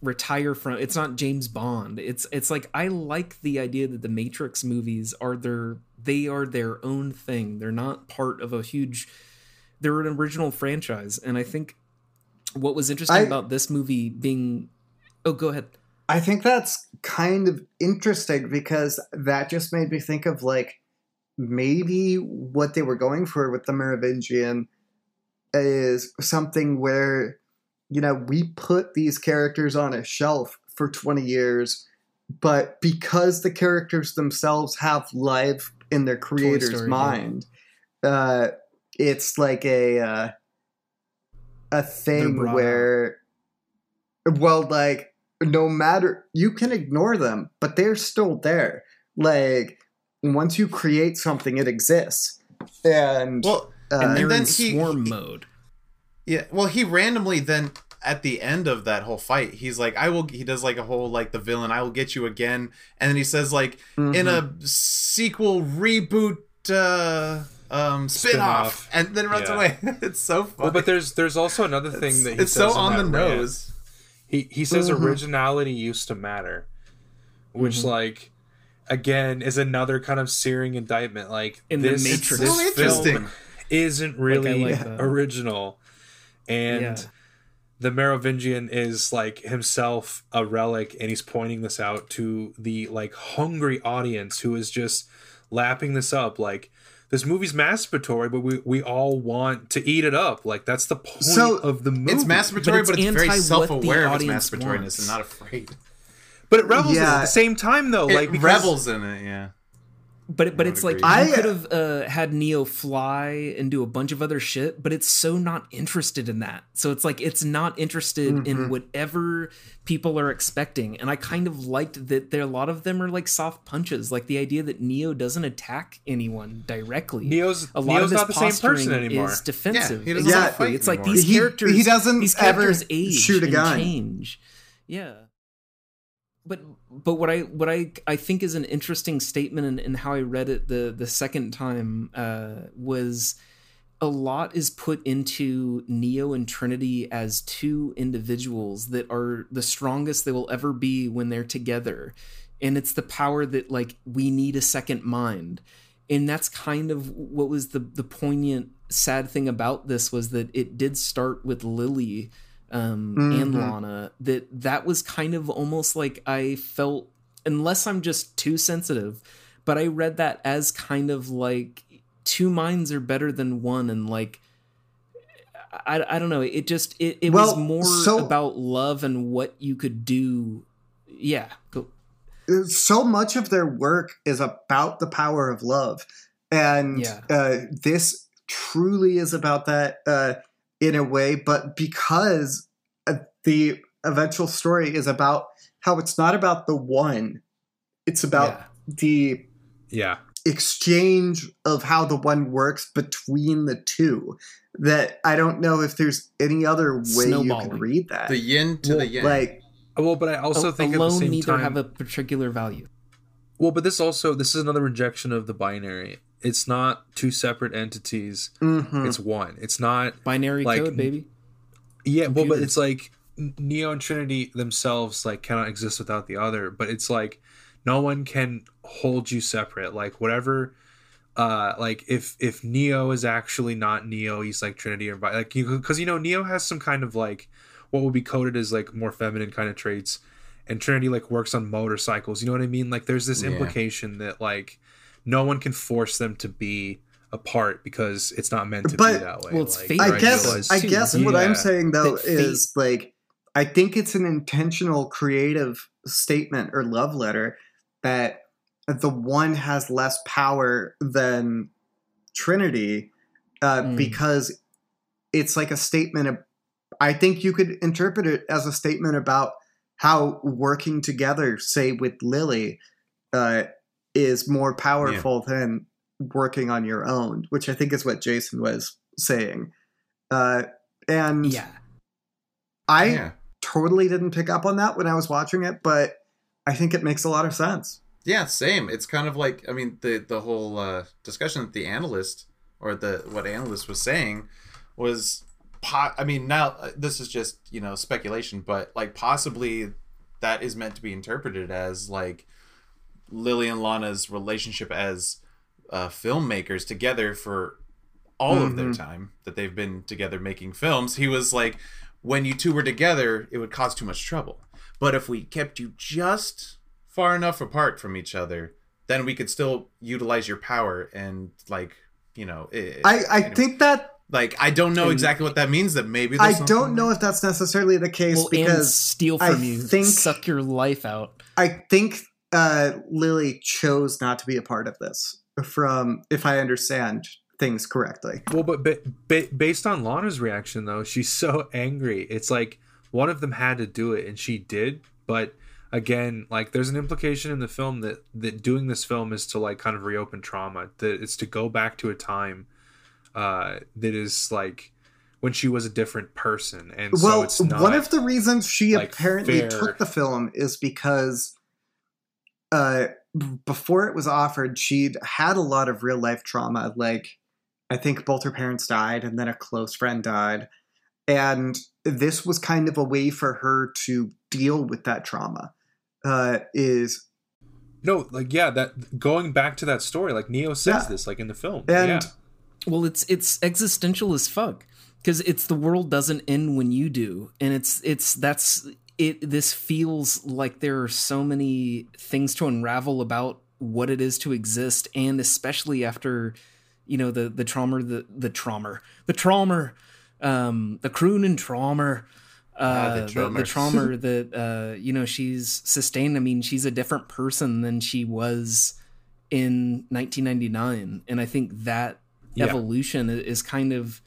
retire from it's not James Bond. It's it's like I like the idea that the Matrix movies are their they are their own thing. They're not part of a huge they're an original franchise. And I think what was interesting I- about this movie being Oh, go ahead. I think that's kind of interesting because that just made me think of like maybe what they were going for with the Merovingian is something where you know we put these characters on a shelf for 20 years but because the characters themselves have life in their creator's Story, yeah. mind uh it's like a uh, a thing brought where well like no matter you can ignore them but they're still there like once you create something it exists and Well, uh, and they're then in he- swarm he- mode. Yeah, well, he randomly then at the end of that whole fight, he's like, "I will." He does like a whole like the villain, "I will get you again," and then he says like, Mm-hmm. "In a sequel reboot, uh, um, spin off," Spin-off. and then runs Yeah. away. it's so funny. Well, but there's there's also another thing that he it's says so on the that rant. nose. He he says Mhm. originality used to matter, which Mm-hmm. like again is another kind of searing indictment. Like In the this, Matrix. this So interesting. film isn't really like that. original, and Yeah. The Merovingian is like himself a relic, and he's pointing this out to the like hungry audience who is just lapping this up like. This movie's masturbatory, but we, we all want to eat it up. Like that's the point So, of the movie. It's masturbatory, it's but it's, very anti what the self-aware of its audience masturbatoryness wants. and not afraid. But it revels in it at the same time, though. It like because, revels in it, yeah. But but it's would like you I- could have uh, had Neo fly and do a bunch of other shit, but it's so not interested in that. So it's like it's not interested Mm-hmm. in whatever people are expecting. And I kind of liked that there a lot of them are like soft punches, like the idea that Neo doesn't attack anyone directly. Neo's a lot Neo's of his not the same person posturing anymore. is defensive. Yeah, he doesn't exactly. fight It's like anymore. these He- characters. he doesn't these ever age shoot a and gun. Change. Yeah but but what I what I I think is an interesting statement and, and how I read it the the second time uh, was a lot is put into Neo and Trinity as two individuals that are the strongest they will ever be when they're together, and it's the power that like we need a second mind, and that's kind of what was the the poignant sad thing about this was that it did start with Lily um and Mhm. Lana that that was kind of almost like I felt unless I'm just too sensitive but I read that as kind of like two minds are better than one and like I, I don't know it just it, it was more so- about love and what you could do yeah go, so much of their work is about the power of love and Yeah. uh, this truly is about that uh, in a way but because uh, the eventual story is about how it's not about the one it's about yeah. the Yeah. exchange of how the one works between the two that i don't know if there's any other way you can read that The yin to the yang. like Well, but I also A- think at the alone same neither time. have a particular value Well, but this also this is another rejection of the binary. It's not two separate entities. mhm. It's one. It's not. binary Like, code baby Yeah. Well, but it's like Neo and Trinity themselves like cannot exist without the other. But it's like no one can hold you separate. Like whatever. Uh, like if if Neo is actually not Neo, he's like Trinity or vi- like you because you know Neo has some kind of like what would be coded as like more feminine kind of traits, and Trinity like works on motorcycles. You know what I mean? Like there's this Yeah. implication that like no one can force them to be apart because it's not meant to But- be that way. well, it's like, fate I or guess idealized. I too. guess what I'm saying though fate- is like I think it's an intentional creative statement or love letter that the one has less power than Trinity uh, Mm. because it's like a statement of I think you could interpret it as a statement about how working together, say with Lily, uh, is more powerful than working on your own, which I think is what Jason was saying. Uh, and yeah I yeah. totally didn't pick up on that when I was watching it, but I think it makes a lot of sense. Yeah, same. It's kind of like I mean the the whole uh, discussion that the analyst or the what analyst was saying was po- I mean now uh, this is just you know speculation, but like possibly that is meant to be interpreted as like Lily and Lana's relationship as uh, filmmakers together for all of their Mhm. time that they've been together making films. He was like, when you two were together, it would cause too much trouble. But if we kept you just far enough apart from each other, then we could still utilize your power and like you know. It, I, I anyway. think that Like I don't know exactly what that means. That maybe I don't know if that's necessarily the case Well, and because steal I from you, think- suck your life out. I think uh, Lily chose not to be a part of this. From if I understand things correctly, Well, but ba- based on Lana's reaction, though, she's so angry. It's like one of them had to do it, and she did. But again, like there's an implication in the film that that doing this film is to like kind of reopen trauma. That it's to go back to a time uh, that is like when she was a different person, and so well, it's not. one of the reasons she like, apparently fair. took the film is because uh, before it was offered, she'd had a lot of real life trauma. Like, I think both her parents died, and then a close friend died, and this was kind of a way for her to deal with that trauma. Uh, is no, like yeah, that going back to that story, like Neo says Yeah. this, like in the film, And- yeah. Well, it's it's existential as fuck because it's the world doesn't end when you do, and it's it's that's it. This feels like there are so many things to unravel about what it is to exist, and especially after you know the the trauma, the the trauma, the trauma, um, the croon and trauma. Ah, the Uh, the, the trauma. trauma that uh, you know she's sustained. I mean, she's a different person than she was in 1999, and I think that Yeah. evolution is kind of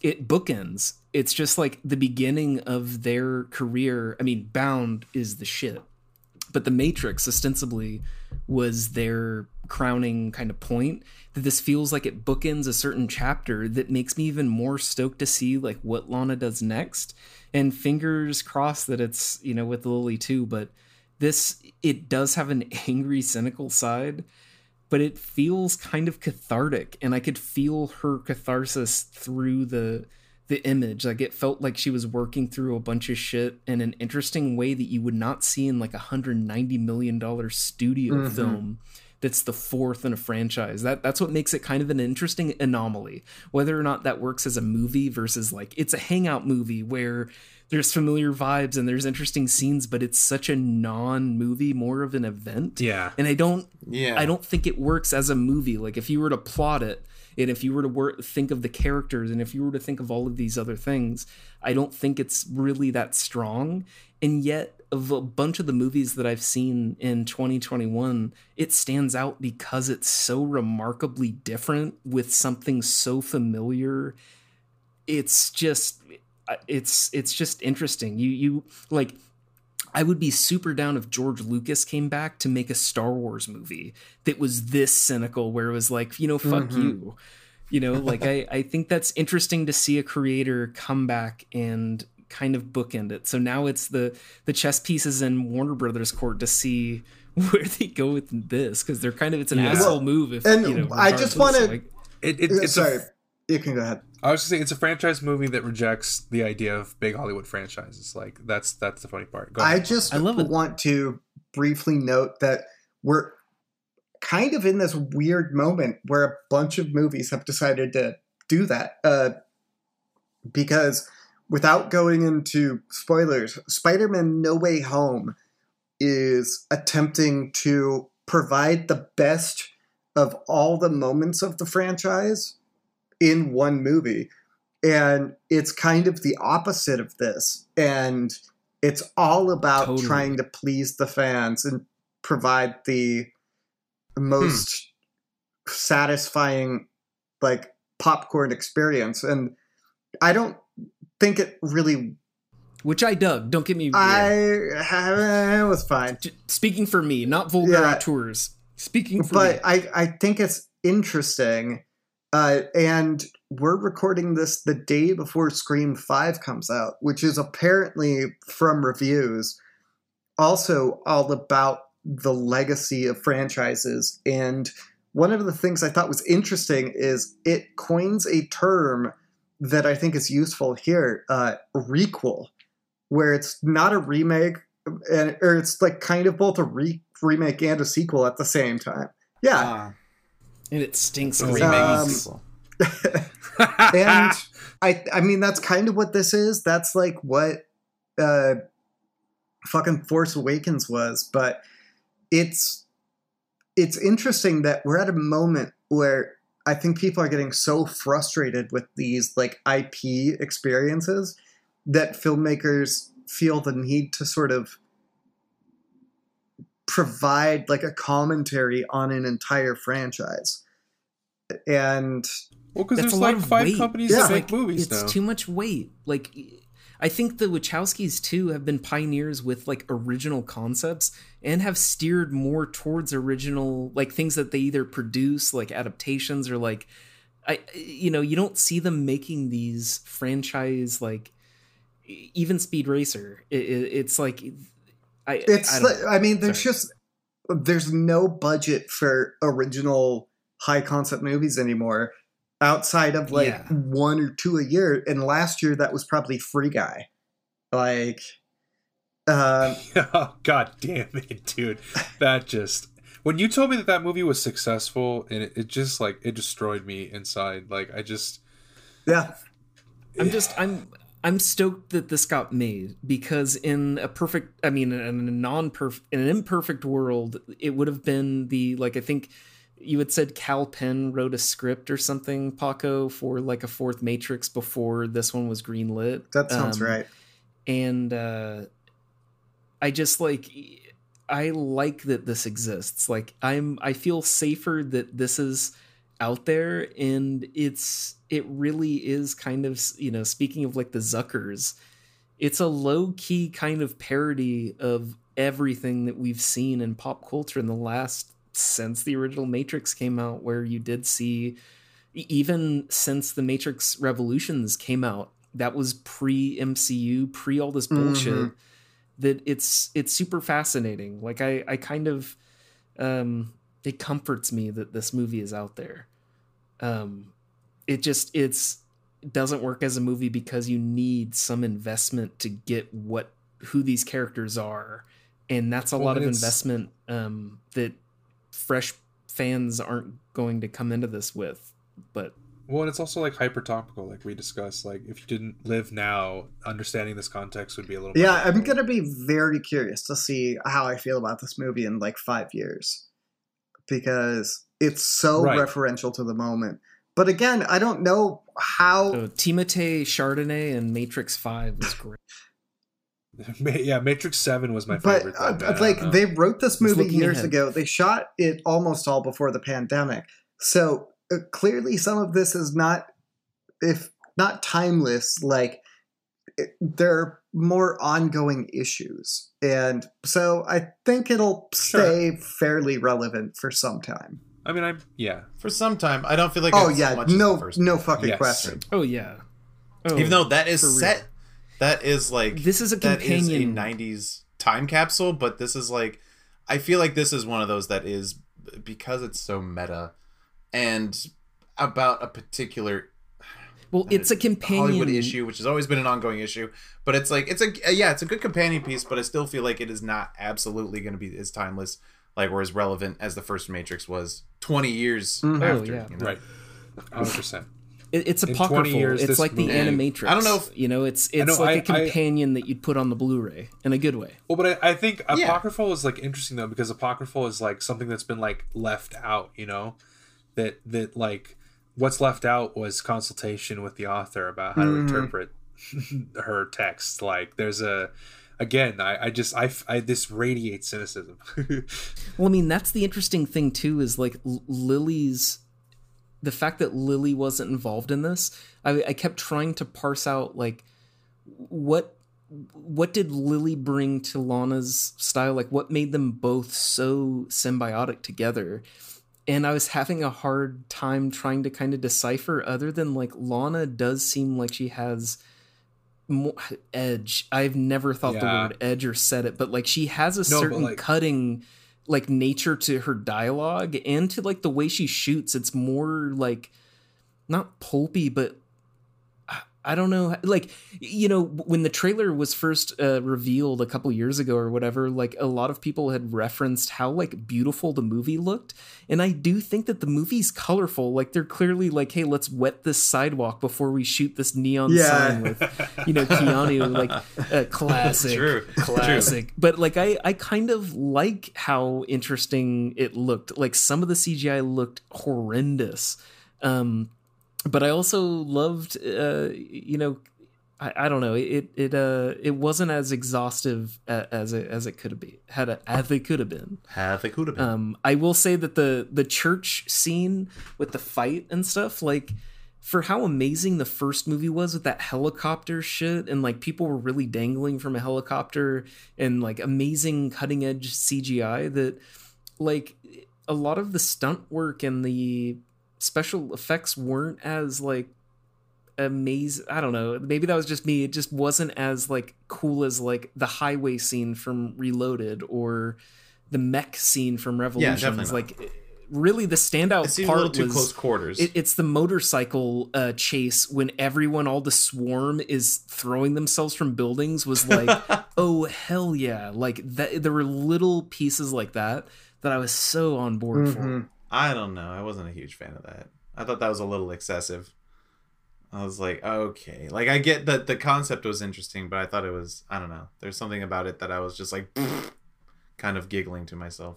it bookends. It's just like the beginning of their career. I mean, Bound is the shit, but The Matrix ostensibly was their crowning kind of point. That this feels like it bookends a certain chapter that makes me even more stoked to see like what Lana does next. And fingers crossed that it's you know with Lily too. But this it does have an angry, cynical side but it feels kind of cathartic and i could feel her catharsis through the the image like it felt like she was working through a bunch of shit in an interesting way that you would not see in like a 190 million dollar studio Mhm. film that's the fourth in a franchise that that's what makes it kind of an interesting anomaly whether or not that works as a movie versus like it's a hangout movie where there's familiar vibes and there's interesting scenes but it's such a non-movie more of an event Yeah. and i don't Yeah, I don't think it works as a movie. Like if you were to plot it, and if you were to wor- think of the characters, and if you were to think of all of these other things, I don't think it's really that strong. And yet, of a bunch of the movies that I've seen in 2021, it stands out because it's so remarkably different with something so familiar. It's just, it's it's just interesting. You you like I would be super down if George Lucas came back to make a Star Wars movie that was this cynical, where it was like, you know, fuck Mhm. you. You know, like I, I think that's interesting to see a creator come back and kind of bookend it. So now it's the the chess pieces in Warner Brothers court to see where they go with this because they're kind of it's an Yeah. asshole Well, move. If and you know, I just regardless. wanna- Like, It, it, it's sorry, a, you can go ahead. I was just saying it's a franchise movie that rejects the idea of big Hollywood franchises. Like that's that's the funny part. Go I ahead. just I love it. want to briefly note that we're kind of in this weird moment where a bunch of movies have decided to do that. Uh, because without going into spoilers, Spider Man No Way Home is attempting to provide the best of all the moments of the franchise in one movie. And it's kind of the opposite of this. And it's all about Totally. trying to please the fans and provide the most hmm. satisfying like popcorn experience and i don't think it really which I dug. Don't get me. i it was fine speaking for me, not vulgar Yeah. tours. Speaking for but me. I, I think it's interesting uh, and we're recording this the day before scream 5 comes out which is apparently from reviews. Also all about the legacy of franchises. And one of the things i thought was interesting is it coins a term that i think is useful here uh, requel where it's not a remake and or it's like kind of both a re- remake and a sequel at the same time. Yeah. Ah, and it stinks. a of remake Um, and I I mean that's kind of what this is. That's like what uh fucking Force Awakens was, but it's it's interesting that we're at a moment where I think people are getting so frustrated with these like IP experiences that filmmakers feel the need to sort of provide like a commentary on an entire franchise. And Well, because there's a lot like of five weight. companies Yeah. that make movies it's now. too much weight. Like, I think the Wachowskis too have been pioneers with like original concepts and have steered more towards original like things that they either produce like adaptations or like I you know you don't see them making these franchise like even Speed Racer. It, it, it's like I it's I don't like. I mean there's Sorry. just there's no budget for original high concept movies anymore outside of like Yeah. one or two a year. And last year that was probably free guy. Like um oh god damn it dude. That just when you told me that that movie was successful and it, it just like it destroyed me inside. Like i just yeah. I'm just I'm I'm stoked that this got made because in a perfect I mean in a non perfect in an imperfect world it would have been the like I think you had said Cal Penn wrote a script or something Paco for like a fourth Matrix before this one was greenlit. that sounds Um, right and uh i just like i like that this exists like i'm i feel safer that this is out there and it's it really is kind of you know speaking of like the zuckers it's a low key kind of parody of everything that we've seen in pop culture in the last since the original matrix came out where you did see even since the matrix revolutions came out that was pre mcu pre all this bullshit Mhm. that it's it's super fascinating. Like i i kind of um it comforts me that this movie is out there. Um it just it's it doesn't work as a movie because you need some investment to get what who these characters are. And that's a Well, lot of investment um that fresh fans aren't going to come into this with but well and it's also like hyper topical like we discussed like if you didn't live now understanding this context would be a little yeah more i'm difficult. gonna be very curious to see how i feel about this movie in like five years because it's so Right. referential to the moment but again i don't know how so Timothée Chardonnay and Matrix 5 was great Ma- yeah matrix 7 was my but favorite uh, though, man. Like know. they wrote this movie years ahead. ago they shot it almost all before the pandemic so uh, clearly some of this is not if not timeless like it, there are more ongoing issues and so i think it'll Sure. stay fairly relevant for some time i mean i'm yeah For some time, I don't feel like oh it's yeah as much no no fucking Yes. question oh yeah oh, even though that is for real. set that is like This is a that is companion- a 90s time capsule but this is like i feel like this is one of those that is because it's so meta and about a particular well it's a companion hollywood issue which has always been an ongoing issue but it's like it's a yeah it's a good companion piece but i still feel like it is not absolutely going to be as timeless like or as relevant as the first matrix was 20 years Mhm. Oh, after yeah. you know? right 100% It, it's In 20 apocryphal. years, it's this like the Animatrix. I don't know if- you know. It's it's know, like a I- I- companion that you'd put on the Blu-ray in a good way. Well, but I, I think Yeah. apocryphal is like interesting though because apocryphal is like something that's been like left out. You know, that that like what's left out was consultation with the author about how Mhm. to interpret her text. Like there's a again, I, I just I, I this radiates cynicism. Well, I mean, that's the interesting thing too. Is like L- Lily's the fact that Lily wasn't involved in this. I, I kept trying to parse out like what what did Lily bring to Lana's style? Like what made them both so symbiotic together? And I was having a hard time trying to kind of decipher. Other than like Lana does seem like she has more edge. I've never thought the word edge or said it, but like she has a No, certain like- cutting like nature to her dialogue and to like the way she shoots. It's more like not pulpy, but I- I don't know. Like you know, when the trailer was first uh, revealed a couple years ago or whatever, like a lot of people had referenced how like beautiful the movie looked, and I do think that the movie's colorful. Like they're clearly like, hey, let's wet this sidewalk before we shoot this neon Yeah. sign with you know Keanu, like uh, classic, True. classic. But like I, I kind of like how interesting it looked. Like some of the CGI looked horrendous. Um, but I also loved, uh, you know, I, I don't know, it it uh it wasn't as exhaustive as it as it could have been had a, as it could have been. Have it could have been. Um, I will say that the the church scene with the fight and stuff, like for how amazing the first movie was with that helicopter shit, and like people were really dangling from a helicopter, and like amazing cutting edge CGI. That like a lot of the stunt work and the special effects weren't as like amazing i don't know maybe that was just me it just wasn't as like cool as like the highway scene from reloaded or the mech scene from revolutions definitely not. like really the standout it seemed a part little too was close quarters. it, it's the motorcycle uh, chase when everyone, all the swarm, is throwing themselves from buildings. Was like, oh hell yeah! Like that. There were little pieces like that that I was so on board for. I don't know. I wasn't a huge fan of that. I thought that was a little excessive. I was like, okay, like I get that the concept was interesting, but I thought it was I don't know. There's something about it that I was just like, kind of giggling to myself.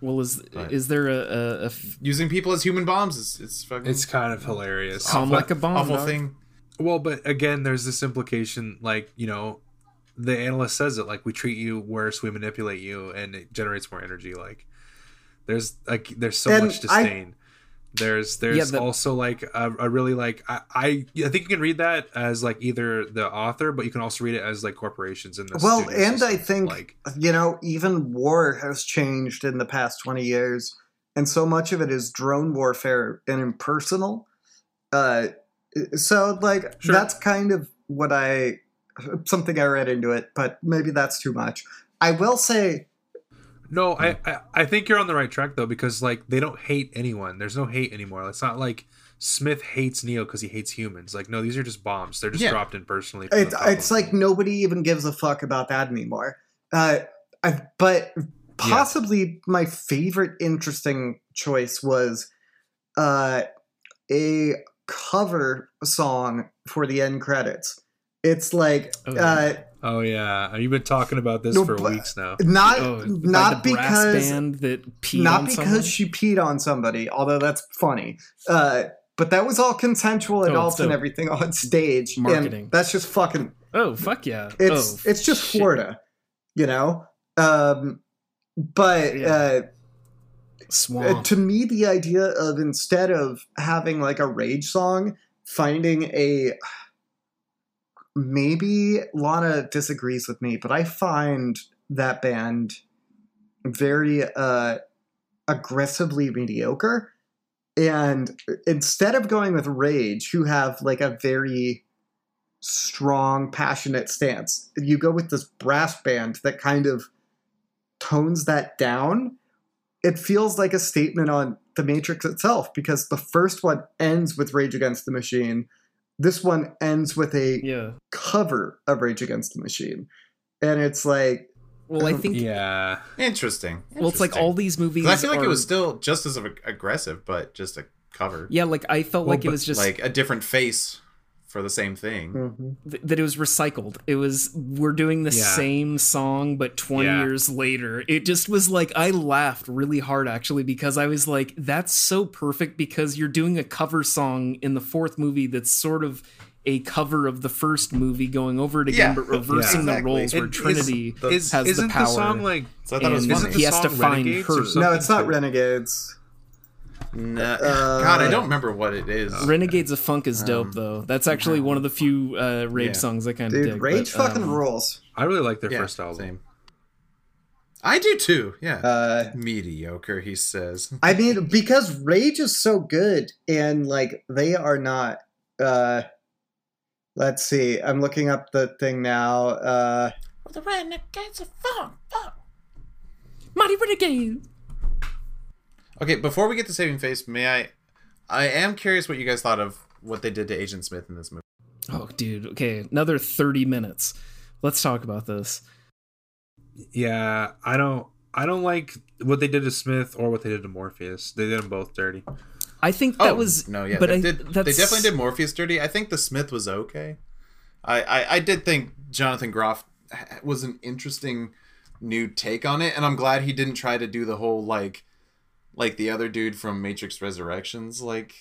Well, is But- is there a, a, a f- Using people as human bombs is it's fucking It's kind of hilarious. Calm like a bomb, awful dog. thing. Well, but again, there's this implication, like you know, the analyst says it, like we treat you worse, we manipulate you, and it generates more energy. Like there's like there's so And much I- disdain. there's there's Yeah, the- also like a, a really like I, I I think you can read that as like either the author, but you can also read it as like corporations in the Well, studio and I think like you know, even war has changed in the past 20 years, and so much of it is drone warfare and impersonal. Uh, so, like, Sure. that's kind of what I something I read into it, but maybe that's too much. I will say, No, I, I I think you're on the right track though because like they don't hate anyone. There's no hate anymore. It's not like Smith hates Neo because he hates humans. Like no, these are just bombs. They're just Yeah. dropped in personally. it's it's like nobody even gives a fuck about that anymore. Uh, I, but possibly my favorite interesting choice was uh, a cover song for the end credits. It's like Oh, uh, Oh yeah, you've been talking about this No, for but- weeks now. not oh, by not the brass because band that peed not on because someone? she peed on somebody, although that's funny. Uh, but that was all consensual Oh, adults it's and everything on stage. Marketing. And that's just fucking Oh fuck yeah! it's oh, it's just shit. Florida, you know. Um, but Yeah. uh, swamp. to me, the idea of instead of having like a rage song, finding a maybe Lana disagrees with me, but I find that band very uh, aggressively mediocre. And instead of going with Rage, who have like a very strong, passionate stance, you go with this brass band that kind of tones that down. It feels like a statement on the Matrix itself because the first one ends with Rage Against the Machine. This one ends with a yeah. cover of Rage Against the Machine. And it's like, Well, I um, think. Yeah, Interesting. Well, it's like all these movies. I feel like it was still just as aggressive, but just a cover. Yeah, like I felt Well, like it was just like a different face for the same thing. Mm-hmm. th- that it was recycled. It was we're doing the Yeah. same song but 20 Yeah. years later. It just was like I laughed really hard actually because I was like that's so perfect because you're doing a cover song in the fourth movie that's sort of a cover of the first movie going over it again Yeah. but reversing Yeah. the roles Exactly. where It- Trinity is, is, has isn't the power. song like So I thought it was And isn't the he has to song find Renegades her. no, it's not too? Renegades. Nah, Uh, God, I don't remember what it is. Renegades of Funk is dope Um, though. That's actually one of the few uh, rage Yeah. songs I kind of Dude, dig. Rage but, fucking um, rules. I really like their Yeah, first album. Same. I do too. Yeah. Uh, Mediocre, he says. I mean, because Rage is so good, and like they are not. Uh, let's see. I'm looking up the thing now. Uh, The renegades of funk. Mighty Renegade. Okay, before we get to saving face, may I? I am curious what you guys thought of what they did to Agent Smith in this movie. Oh, dude. Okay, another 30 minutes. Let's talk about this. Yeah, I don't. I don't like what they did to Smith or what they did to Morpheus. They did them both dirty. I think that oh, was Oh, no, yeah, but they, I, did, that's, they definitely did Morpheus dirty. I think the Smith was okay. I, I, I did think Jonathan Groff was an interesting new take on it, and I'm glad he didn't try to do the whole like, like the other dude from Matrix Resurrections, like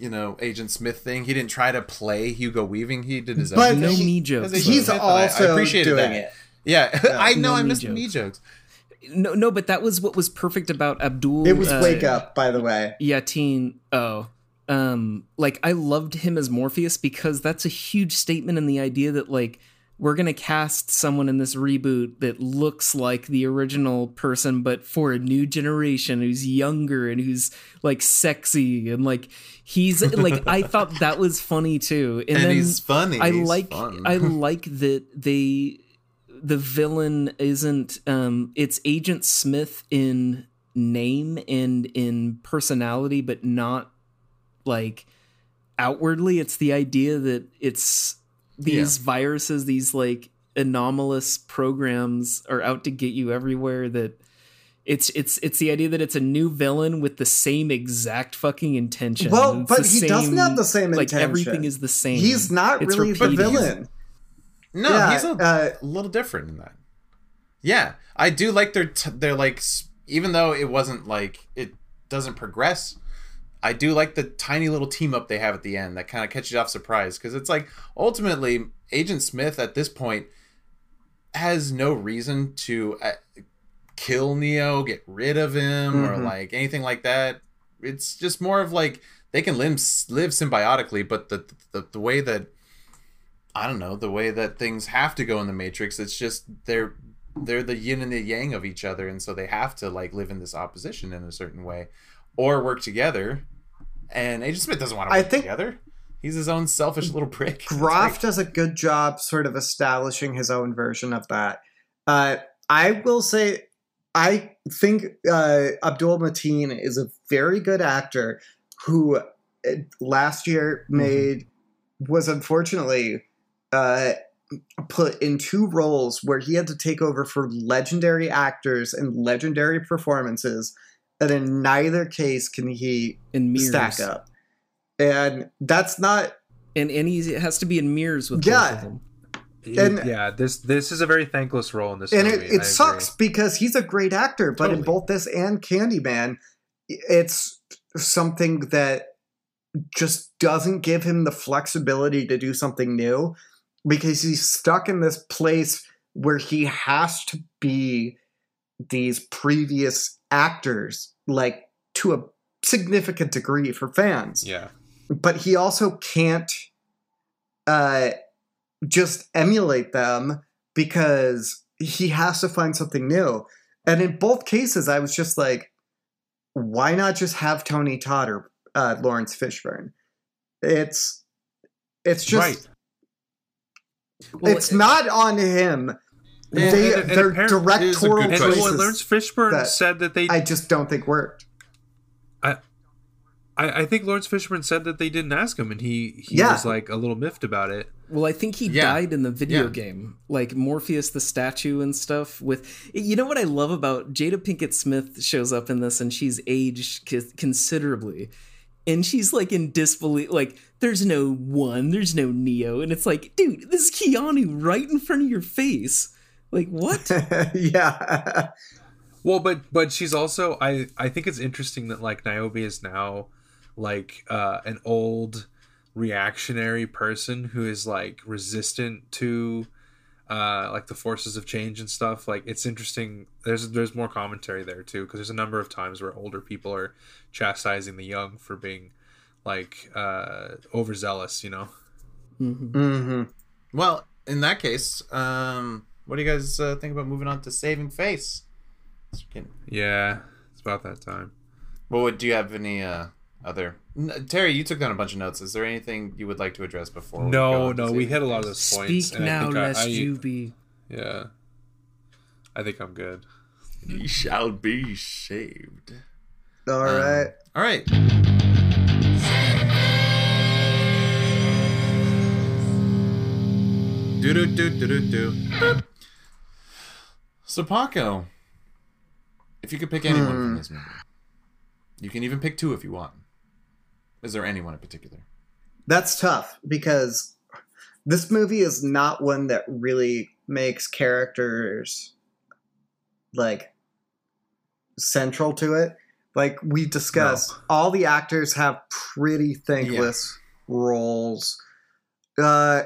you know Agent Smith thing. He didn't try to play Hugo Weaving. He did his But own. no he- me jokes. He's Smith, and I- I also appreciated doing that. it. Yeah, I know No I me missed jokes. me jokes. No, no, but that was what was perfect about Abdul. It was uh, Wake Up, by the way. Yeah, Yatin. Oh, um, like I loved him as Morpheus because that's a huge statement in the idea that like we're gonna cast someone in this reboot that looks like the original person, but for a new generation who's younger and who's like sexy and like he's like I thought that was funny too. And, And, then he's funny. I He's like fun. I like that they the villain isn't um it's Agent Smith in name and in personality but not like outwardly it's the idea that it's these viruses these like anomalous programs are out to get you everywhere that it's it's it's the idea that it's a new villain with the same exact fucking intention. Well, It's but the he doesn't have the same like intention. everything is the same. He's not It's really the repeated. villain. no, yeah, he's a uh, little different in that. Yeah, I do like their t- their like even though it wasn't like it doesn't progress. I do like the tiny little team up they have at the end that kind of catches you off surprise because it's like ultimately Agent Smith at this point has no reason to uh, kill Neo, get rid of him, or Mhm. like anything like that. It's just more of like they can live live symbiotically, but the the, the way that I don't know the way that things have to go in the Matrix, it's just they're they're the yin and the yang of each other, and so they have to like live in this opposition in a certain way, or work together. And Agent Smith doesn't want to I work think- together. He's his own selfish little prick. Groff does a good job sort of establishing his own version of that. Uh, I will say, I think uh, Abdul Mateen is a very good actor who uh, last year Mm-hmm. made was unfortunately uh, put in two roles where he had to take over for legendary actors and legendary performances, and in neither case can he in mirrors. stack up. And that's not and and he it has to be in mirrors with Yeah. both of them. And- yeah, this this is a very thankless role in this and movie. it, I it agree. sucks because he's a great actor but in both this and candyman it's something that just doesn't give him the flexibility to do something new because he's stuck in this place where he has to be these previous actors like to a significant degree for fans. Yeah, but he also can't uh just emulate them because he has to find something new. And in both cases i was just like why not just have tony todd or uh, laurence fishburne? It's it's just right. Well, it's not on him Well, they, and- and their directorial it is a And well, Laurence Fishburne that said that they. i just don't think worked I, I think Laurence Fishburne said that they didn't ask him, and he he Yeah. was like a little miffed about it. Well, I think he Yeah. died in the video Yeah. game, like Morpheus the statue and stuff. With you know what I love about Jada Pinkett Smith shows up in this, and she's aged c- considerably, and she's like in disbelief, like there's no one, there's no Neo, and it's like, dude, this is Keanu right in front of your face. Like what? yeah Well, but but she's also I I think it's interesting that like Niobe is now like uh an old reactionary person who is like resistant to uh like the forces of change and stuff like it's interesting there's there's more commentary there too because there's a number of times where older people are chastising the young for being like uh overzealous you know Mhm. hmm Well, in that case, um, what do you guys uh, think about moving on to Saving Face? Yeah it's about that time Well, would- do you have any uh, other? N- Terry, you took down a bunch of notes. Is there anything you would like to address before? we go no on no we Saving hit a lot of Face? those points Speak now, think I- lest I- you be. yeah i think i'm good Ye shall be saved. all Um, right All right. Do do do do do do. So Paco, if you could pick anyone from Hmm. this movie, you can even pick two if you want. Is there anyone in particular? That's tough because this movie is not one that really makes characters like central to it. Like we discussed, all the actors have pretty thankless roles. Uh,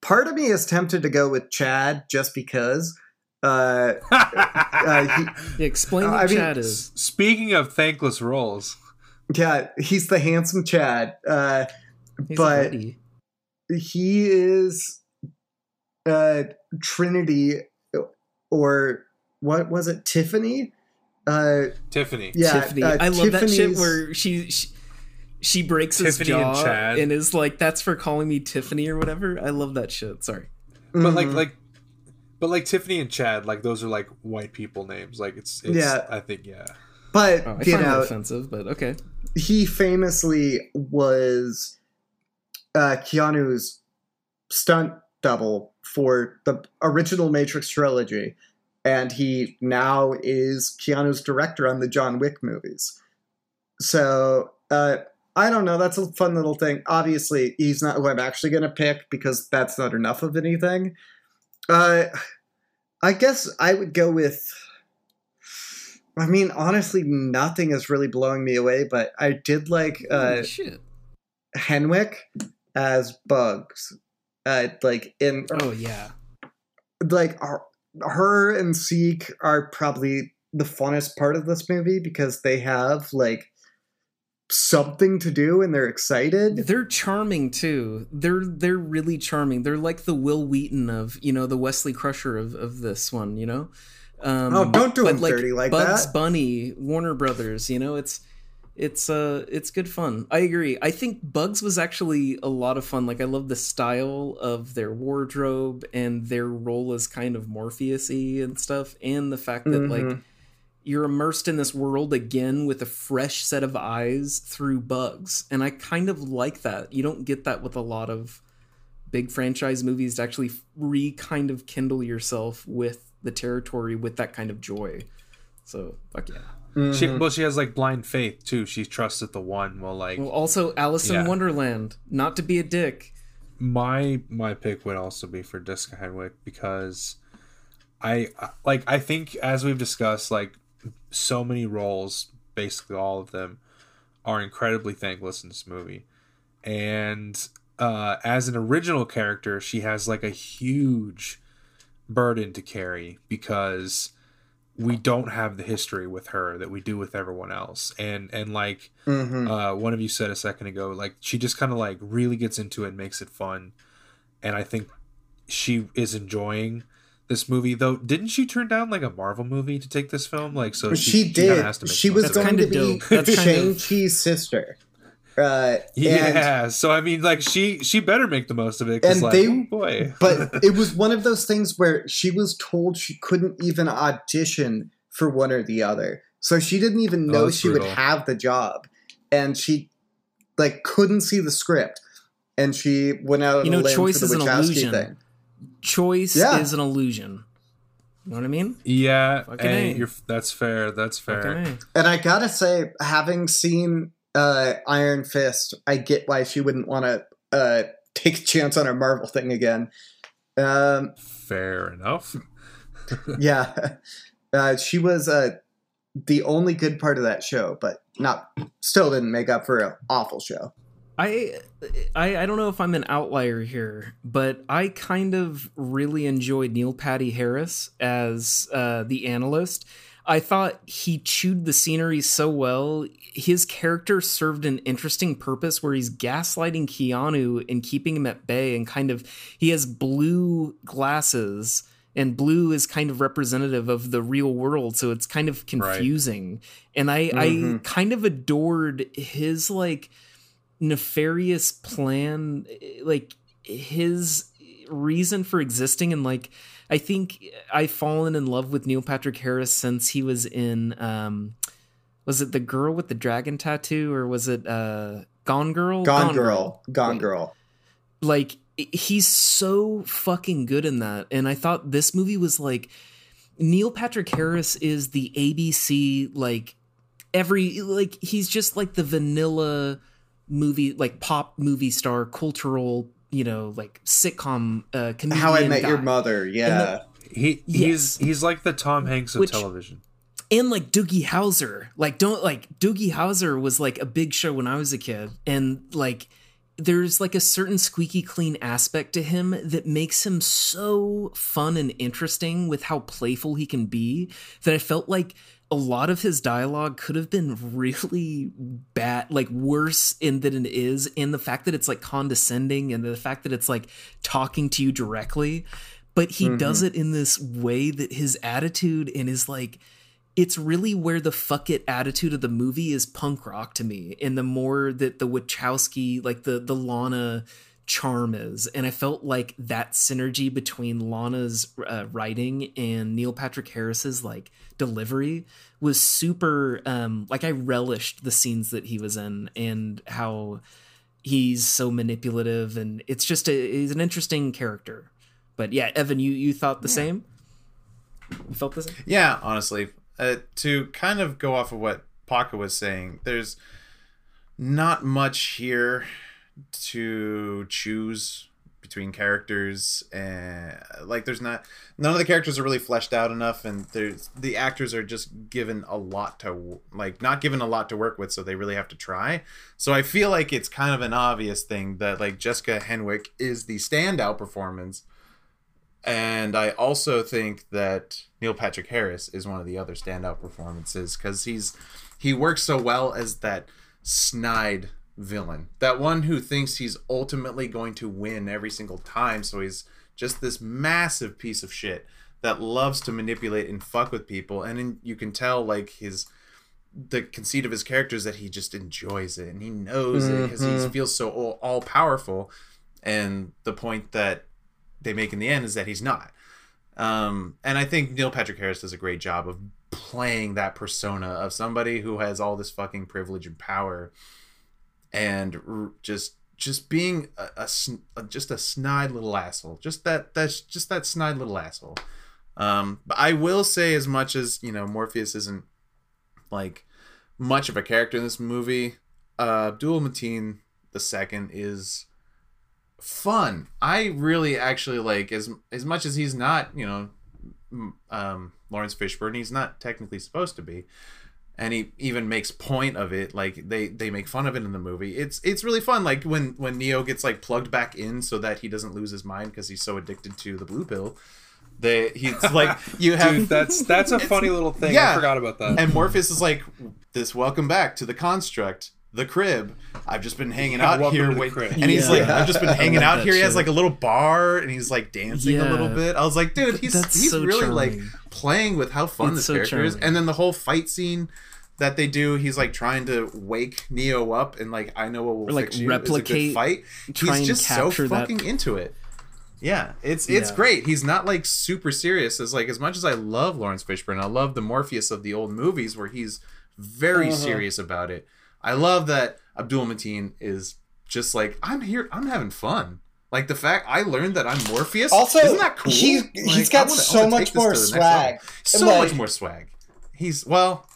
part of me is tempted to go with Chad just because. Uh, uh, he, Yeah, explain Uh, what I mean, Chad is. Speaking of thankless roles, yeah, he's the handsome Chad. Uh, He's but- he is uh Trinity or what was it Tiffany uh Tiffany. yeah Tiffany. uh, I love that shit where she, she she breaks his Tiffany and jaw Chad. and is like, "That's for calling me Tiffany" or whatever. I love that shit. Sorry. But like Mhm. like but like Tiffany and Chad, like those are like white people names. Like it's, it's Yeah. I think yeah. but Oh, I you find know offensive, but okay. he famously was uh Keanu's stunt double for the original Matrix trilogy and he now is Keanu's director on the John Wick movies. So, uh I don't know. That's a fun little thing. Obviously, he's not who I'm actually going to pick because that's not enough of anything. Uh, I guess I would go with. I mean, honestly, nothing is really blowing me away, but I did like uh. Henwick as Bugs. Uh, like in Oh yeah. like our, her and Seek are probably the funnest part of this movie because they have like something to do and they're excited. They're charming too. They're they're really charming. They're like the Wil Wheaton of you know the Wesley Crusher of of this one. You know. Um, Oh, don't do but, him dirty like Bugs that. Bunny, Warner Brothers. You know, it's it's uh it's good fun. I agree. I think Bugs was actually a lot of fun. Like I love the style of their wardrobe and their role as kind of Morpheus-y and stuff, and the fact that like Mhm. You're immersed in this world again with a fresh set of eyes through bugs and i kind of like that you don't get that with a lot of big franchise movies to actually re kind of kindle yourself with the territory with that kind of joy so fuck yeah She Mhm. well she has like blind faith too. She trusted the one. Well like well also alice in wonderland not to be a dick my my pick would also be for Jessica Henwick because I I- like I think as we've discussed like so many roles basically all of them are incredibly thankless in this movie. And uh as an original character she has like a huge burden to carry because we don't have the history with her that we do with everyone else. And and like Mhm. uh, one of you said a second ago like she just kind of like really gets into it and makes it fun. And i think she is enjoying this movie though didn't she turn down like a marvel movie to take this film like so she, she, kinda did. has to make She was That's going to be dope. That's shang-chi's sister. Uh, and- yeah so i mean like she she better make the most of it And like they- oh boy but it was one of those things where she was told she couldn't even audition for one or the other. So she didn't even Oh, know that's she would have the job. And she like couldn't see the script. And she went out on You know, a limb choice for the is an illusion. thing. Choice Yeah. is an illusion you know what i mean yeah Fucking hey, A. you're that's fair that's fair And I gotta say, having seen uh, Iron Fist, I get why she wouldn't want to uh, take a chance on a Marvel thing again. Um, fair enough yeah, uh, she was uh, the only good part of that show, but not still didn't make up for an awful show. I, I I don't know if I'm an outlier here, but I kind of really enjoyed Neil Patrick Harris as uh, the analyst. I thought he chewed the scenery so well. His character served an interesting purpose where he's gaslighting Keanu and keeping him at bay, and kind of he has blue glasses, and blue is kind of representative of the real world, so it's kind of confusing. And I I Mhm. kind of adored his like nefarious plan like his reason for existing and like i think i've fallen in love with neil patrick harris since he was in um was it the girl with the dragon tattoo or was it uh gone girl Gone, Girl, Gone Wait. Girl. like he's so fucking good in that and i thought this movie was like neil patrick harris is the abc like every like he's just like the vanilla movie like pop movie star cultural you know like sitcom uh comedian How I Met guy. Your Mother. Yeah. he Yes. he's he's like the tom hanks of Which- television and like Doogie Howser. Like don't like Doogie Howser was like a big show when I was a kid, and like there's like a certain squeaky clean aspect to him that makes him so fun and interesting with how playful he can be that I felt like a lot of his dialogue could have been really bad, like worse in than it is, in the fact that it's like condescending and the fact that it's like talking to you directly, but he mm-hmm. does it in this way that his attitude and his like it's really where the fuck it attitude of the movie is punk rock to me and the more that the wachowski like the the lana charm is. And i felt like that synergy between lana's uh, writing and neil patrick harris's like delivery was super um like i relished the scenes that he was in and how he's so manipulative and it's just a he's an interesting character. But yeah evan you you thought the yeah. same? You felt the same? Yeah honestly. Uh, to kind of go off of what Paco was saying, there's not much here to choose between characters and like there's not none of the characters are really fleshed out enough and there's the actors are just given a lot to like not given a lot to work with so they really have to try. So i feel like it's kind of an obvious thing that like jessica henwick is the standout performance and I also think that Neil Patrick Harris is one of the other standout performances because he's he works so well as that snide villain, that one who thinks he's ultimately going to win every single time. So he's just this massive piece of shit that loves to manipulate and fuck with people, and in, you can tell like his the conceit of his character is that he just enjoys it and he knows mm-hmm. it because he feels so all, all powerful. And the point that they make in the end is that he's not. Um, and I think Neil Patrick Harris does a great job of playing that persona of somebody who has all this fucking privilege and power, and just just being a, a, just a snide little asshole. Just that that's just that snide little asshole. Um, but I will say as much as you know Morpheus isn't like much of a character in this movie. Uh, Abdul Mateen the second is fun. I really actually like as as much as he's not, you know, um, Laurence Fishburne. He's not technically supposed to be, and he even makes point of it. Like they they make fun of it in the movie. It's it's really fun. Like when when Neo gets like plugged back in so that he doesn't lose his mind because he's so addicted to the blue pill. They he's like you have Dude, that's that's a funny little thing. Yeah. I forgot about that. And Morpheus is like this. Welcome back to the construct the crib. I've just been hanging yeah, out here, wait, and he's yeah. like, I've just been hanging out here. He has like a little bar, and he's like dancing yeah. a little bit. I was like, dude, he's That's he's so really charming. like playing with how fun it's this so character charming. is. And then the whole fight scene that they do, he's like trying to wake Neo up, and like I know what will or, like, fix you. Replicate, fight. He's just so fucking that. into it. Yeah, it's it's yeah. great. He's not like super serious. As like as much as I love Laurence Fishburne, I love the Morpheus of the old movies where he's very uh-huh. serious about it. I love that Abdul Mateen is just like I'm here. I'm having fun. Like the fact I learned that I'm Morpheus. Also, isn't that cool? He's like, he's got wanna, so much more swag. So like, much more swag. He's well.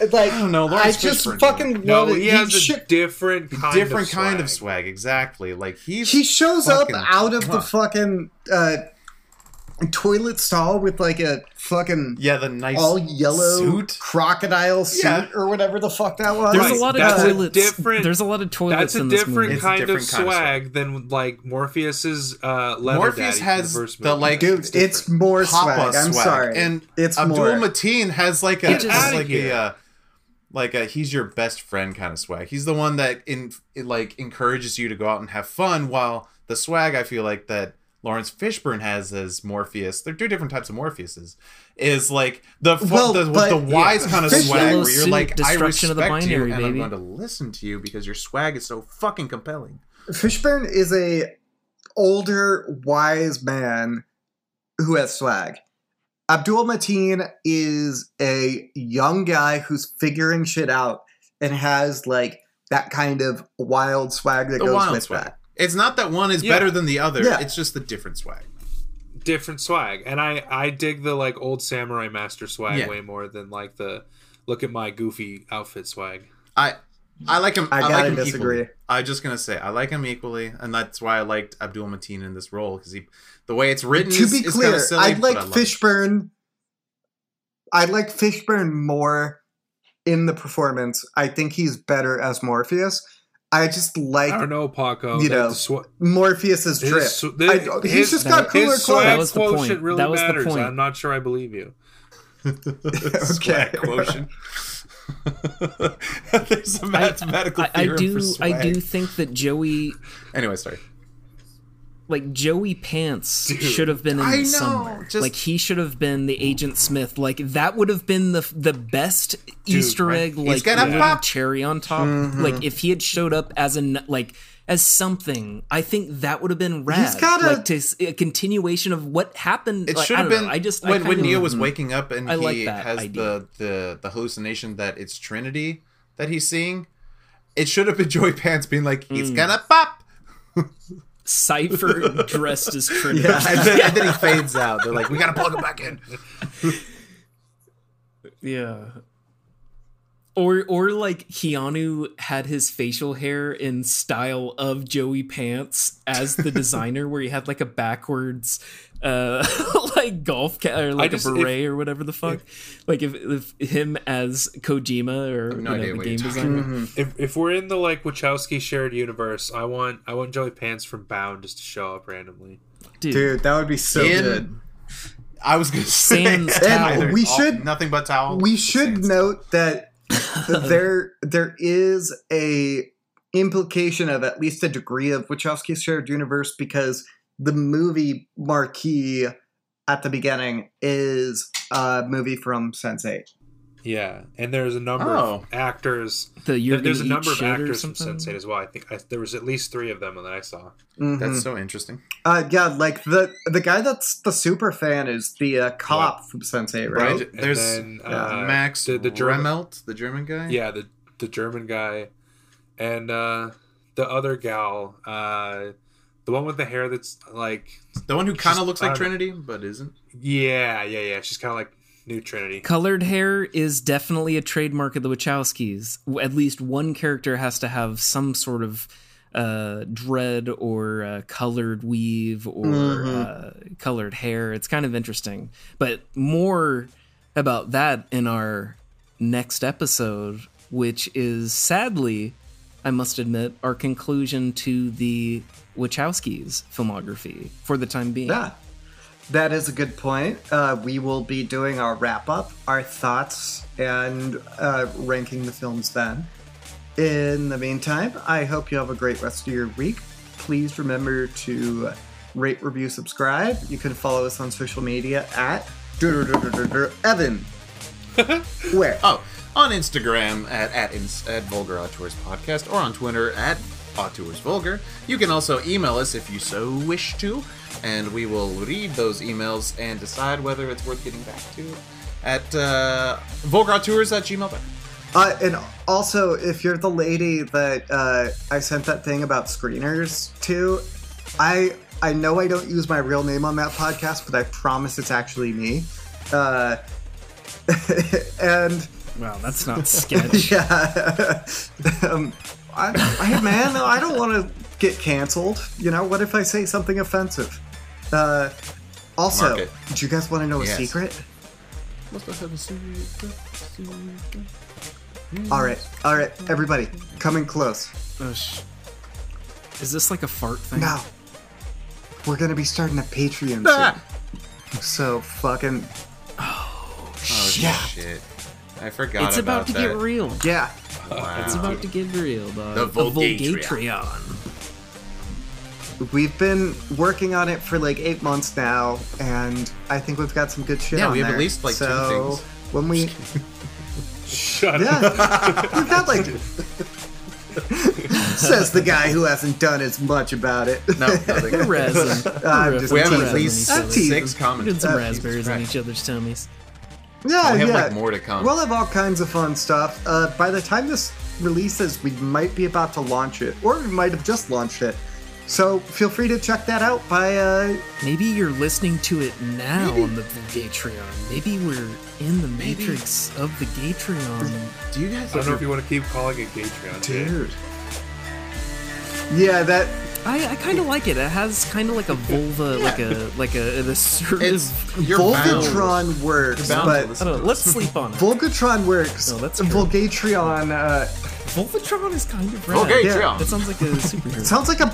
Like I don't know. Laurence I just fucking no, love it. He, has he a different kind different of kind swag. of swag. Exactly. Like he's he shows up out of huh. the fucking uh, toilet stall with like a fucking yeah the nice all yellow suit? crocodile suit yeah. or whatever the fuck that was. There's right. a lot of that's toilets. different. There's a lot of toilets. That's a different kind, different of kind of swag than like Morpheus's uh, leather Morpheus has the, the like dude. It's, it's more swag. I'm swag. sorry, and it's Abdul more. Mateen has like a just, like a. Uh, like a he's your best friend kind of swag. He's the one that in like encourages you to go out and have fun while the swag I feel like that Laurence Fishburne has as Morpheus. They're two different types of Morpheuses. Is like the well, the, the wise yeah. kind of swag where you're like, I respect binary, you, and baby. I'm going to listen to you because your swag is so fucking compelling. Fishburne is a older, wise man who has swag. Abdul Mateen is a young guy who's figuring shit out and has like that kind of wild swag that the goes with swag. that. It's not that one is yeah. better than the other. Yeah. It's just the different swag. Different swag, and I I dig the like old samurai master swag yeah. way more than like the look at my goofy outfit swag. I I like him. I, I gotta like him disagree. Equally. I'm just gonna say I like him equally, and that's why I liked Abdul Mateen in this role because he, the way it's written, to is, be clear, silly, I like Fishburne I like Fishburne more in the performance. I think he's better as Morpheus. I just like I don't know, Paco. You know, the swa- Morpheus's his drip. I- he's his- just got cooler his clothes. That was the point. really That was the point. I'm not sure I believe you. Swag quotient. There's a mathematical I, I theorem do for I do think that Joey Anyway, sorry. Like Joey Pants Dude. should have been in I know, somewhere. just- like he should have been the Agent Smith. Like that would have been the the best Easter right. egg. He's Like pop. cherry on top. Mm-hmm. Like if he had showed up as an like as something, I think that would have been rad. He's got a- like to a continuation of what happened. It like, should have been. know, I just I when when kinda- Neo was waking up and I he like has idea. the, the the hallucination that it's Trinity that he's seeing. It should have been Joey Pants being like, Mm. "He's gonna pop," Cypher dressed as Trinity. Yeah. and then, and then he fades out. They're like, "We gotta plug him back in." Yeah. Or or like Keanu had his facial hair in style of Joey Pants as the designer where he had like a backwards uh like golf ca- or like just- a if- beret or whatever the fuck. like if, if him as Kojima or no you know, the game designer. Mm-hmm. If if we're in the like Wachowski shared universe, I want I want Joey Pants from Bound just to show up randomly. Dude, Dude, that would be so In- good. I was gonna say Sans And we all- should- nothing but towel. We should Sans note that there there is a implication of at least a degree of Wachowski shared universe because the movie marquee at the beginning is a movie from Sense8. Yeah, and there's a number Oh. of actors. the you're there's a number of actors from something? Sense8 as well. I think I, there was at least three of them that I saw. Mhm. That's so interesting. Uh, yeah, like the the guy that's the super fan is the uh, cop from Sense8, right? Right. And There's then, yeah, uh, Max the, the German, Riemelt, the German guy. yeah, the the German guy, and uh, the other gal, uh, the one with the hair that's like, the one who kind of looks like don't know. Trinity but isn't. yeah, yeah, yeah. She's kind of like New Trinity. Colored hair is definitely a trademark of the Wachowskis. At least one character has to have some sort of uh, dread or uh, colored weave or Mhm. uh, colored hair. It's kind of interesting. But more about that in our next episode, which is sadly, I must admit, our conclusion to the Wachowskis filmography for the time being. Yeah, that is a good point. Uh, we will be doing our wrap up, our thoughts, and uh, ranking the films then. In the meantime, I hope you have a great rest of your week. Please remember to rate, review, subscribe. You can follow us on social media at Evan. Where? Oh, on Instagram at at, at Vulgar Auteurs Podcast or on Twitter at Auteurs Vulgar. You can also email us if you so wish to, and we will read those emails and decide whether it's worth getting back to at uh, vulgarauteurs at gmail.com. Uh, and also, if you're the lady that uh, I sent that thing about screeners to, I I know I don't use my real name on that podcast, but I promise it's actually me. Uh, and Wow, that's not sketch. yeah, um, I, I man, I don't want to get canceled. You know, what if I say something offensive? Uh, also, Mark it. do you guys want to know a Yes. secret? All right, all right, everybody, coming close. Oh, Is this like a fart thing? No. We're gonna be starting a Patreon Ah! soon. So fucking Oh, Yeah. shit. I forgot It's about, to that. get real. yeah. Wow. It's about to get real, dog. The A Vulgatreon. Vulgatreon. We've been working on it for like eight months now, and I think we've got some good shit Yeah, on we have at least, like, two things. When we Shut yeah, up. we've got like says the guy who hasn't done as much about it. No, nothing. We're. I'm just we have teasing. at least six We're comments. doing some Uh, raspberries on each other's tummies. Yeah, We have yeah. like more to come. We'll have all kinds of fun stuff. Uh, by the time this releases, we might be about to launch it, or we might have just launched it. So feel free to check that out by uh, Maybe you're listening to it now on the Vulgatreon. Maybe we're in the matrix of the Gatreon. Do you guys I don't know if you want to keep calling it Gatreon. dude. dude. Yeah, that I, I kind of like it. It has kind of like a vulva, like a like a an assertive. It's you're bound. Works, You're bound to but listen I don't know, let's sleep on it. Volgatron works. No, that's true. Volgatron uh, Volvatron is kind of rad. Volgatron. That sounds like a superhero. sounds like a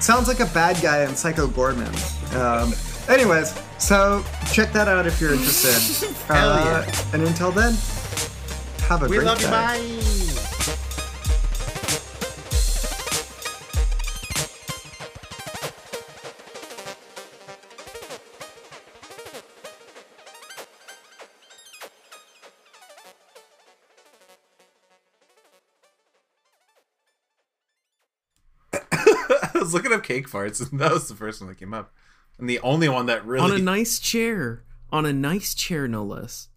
sounds like a bad guy in Psycho Goreman. Um, anyways, so check that out if you're interested. Hell Uh, yeah. And until then, have a We great love you. day. Bye. Looking up cake farts, and that was the first one that came up, and the only one that really on a nice chair. On a nice chair, no less.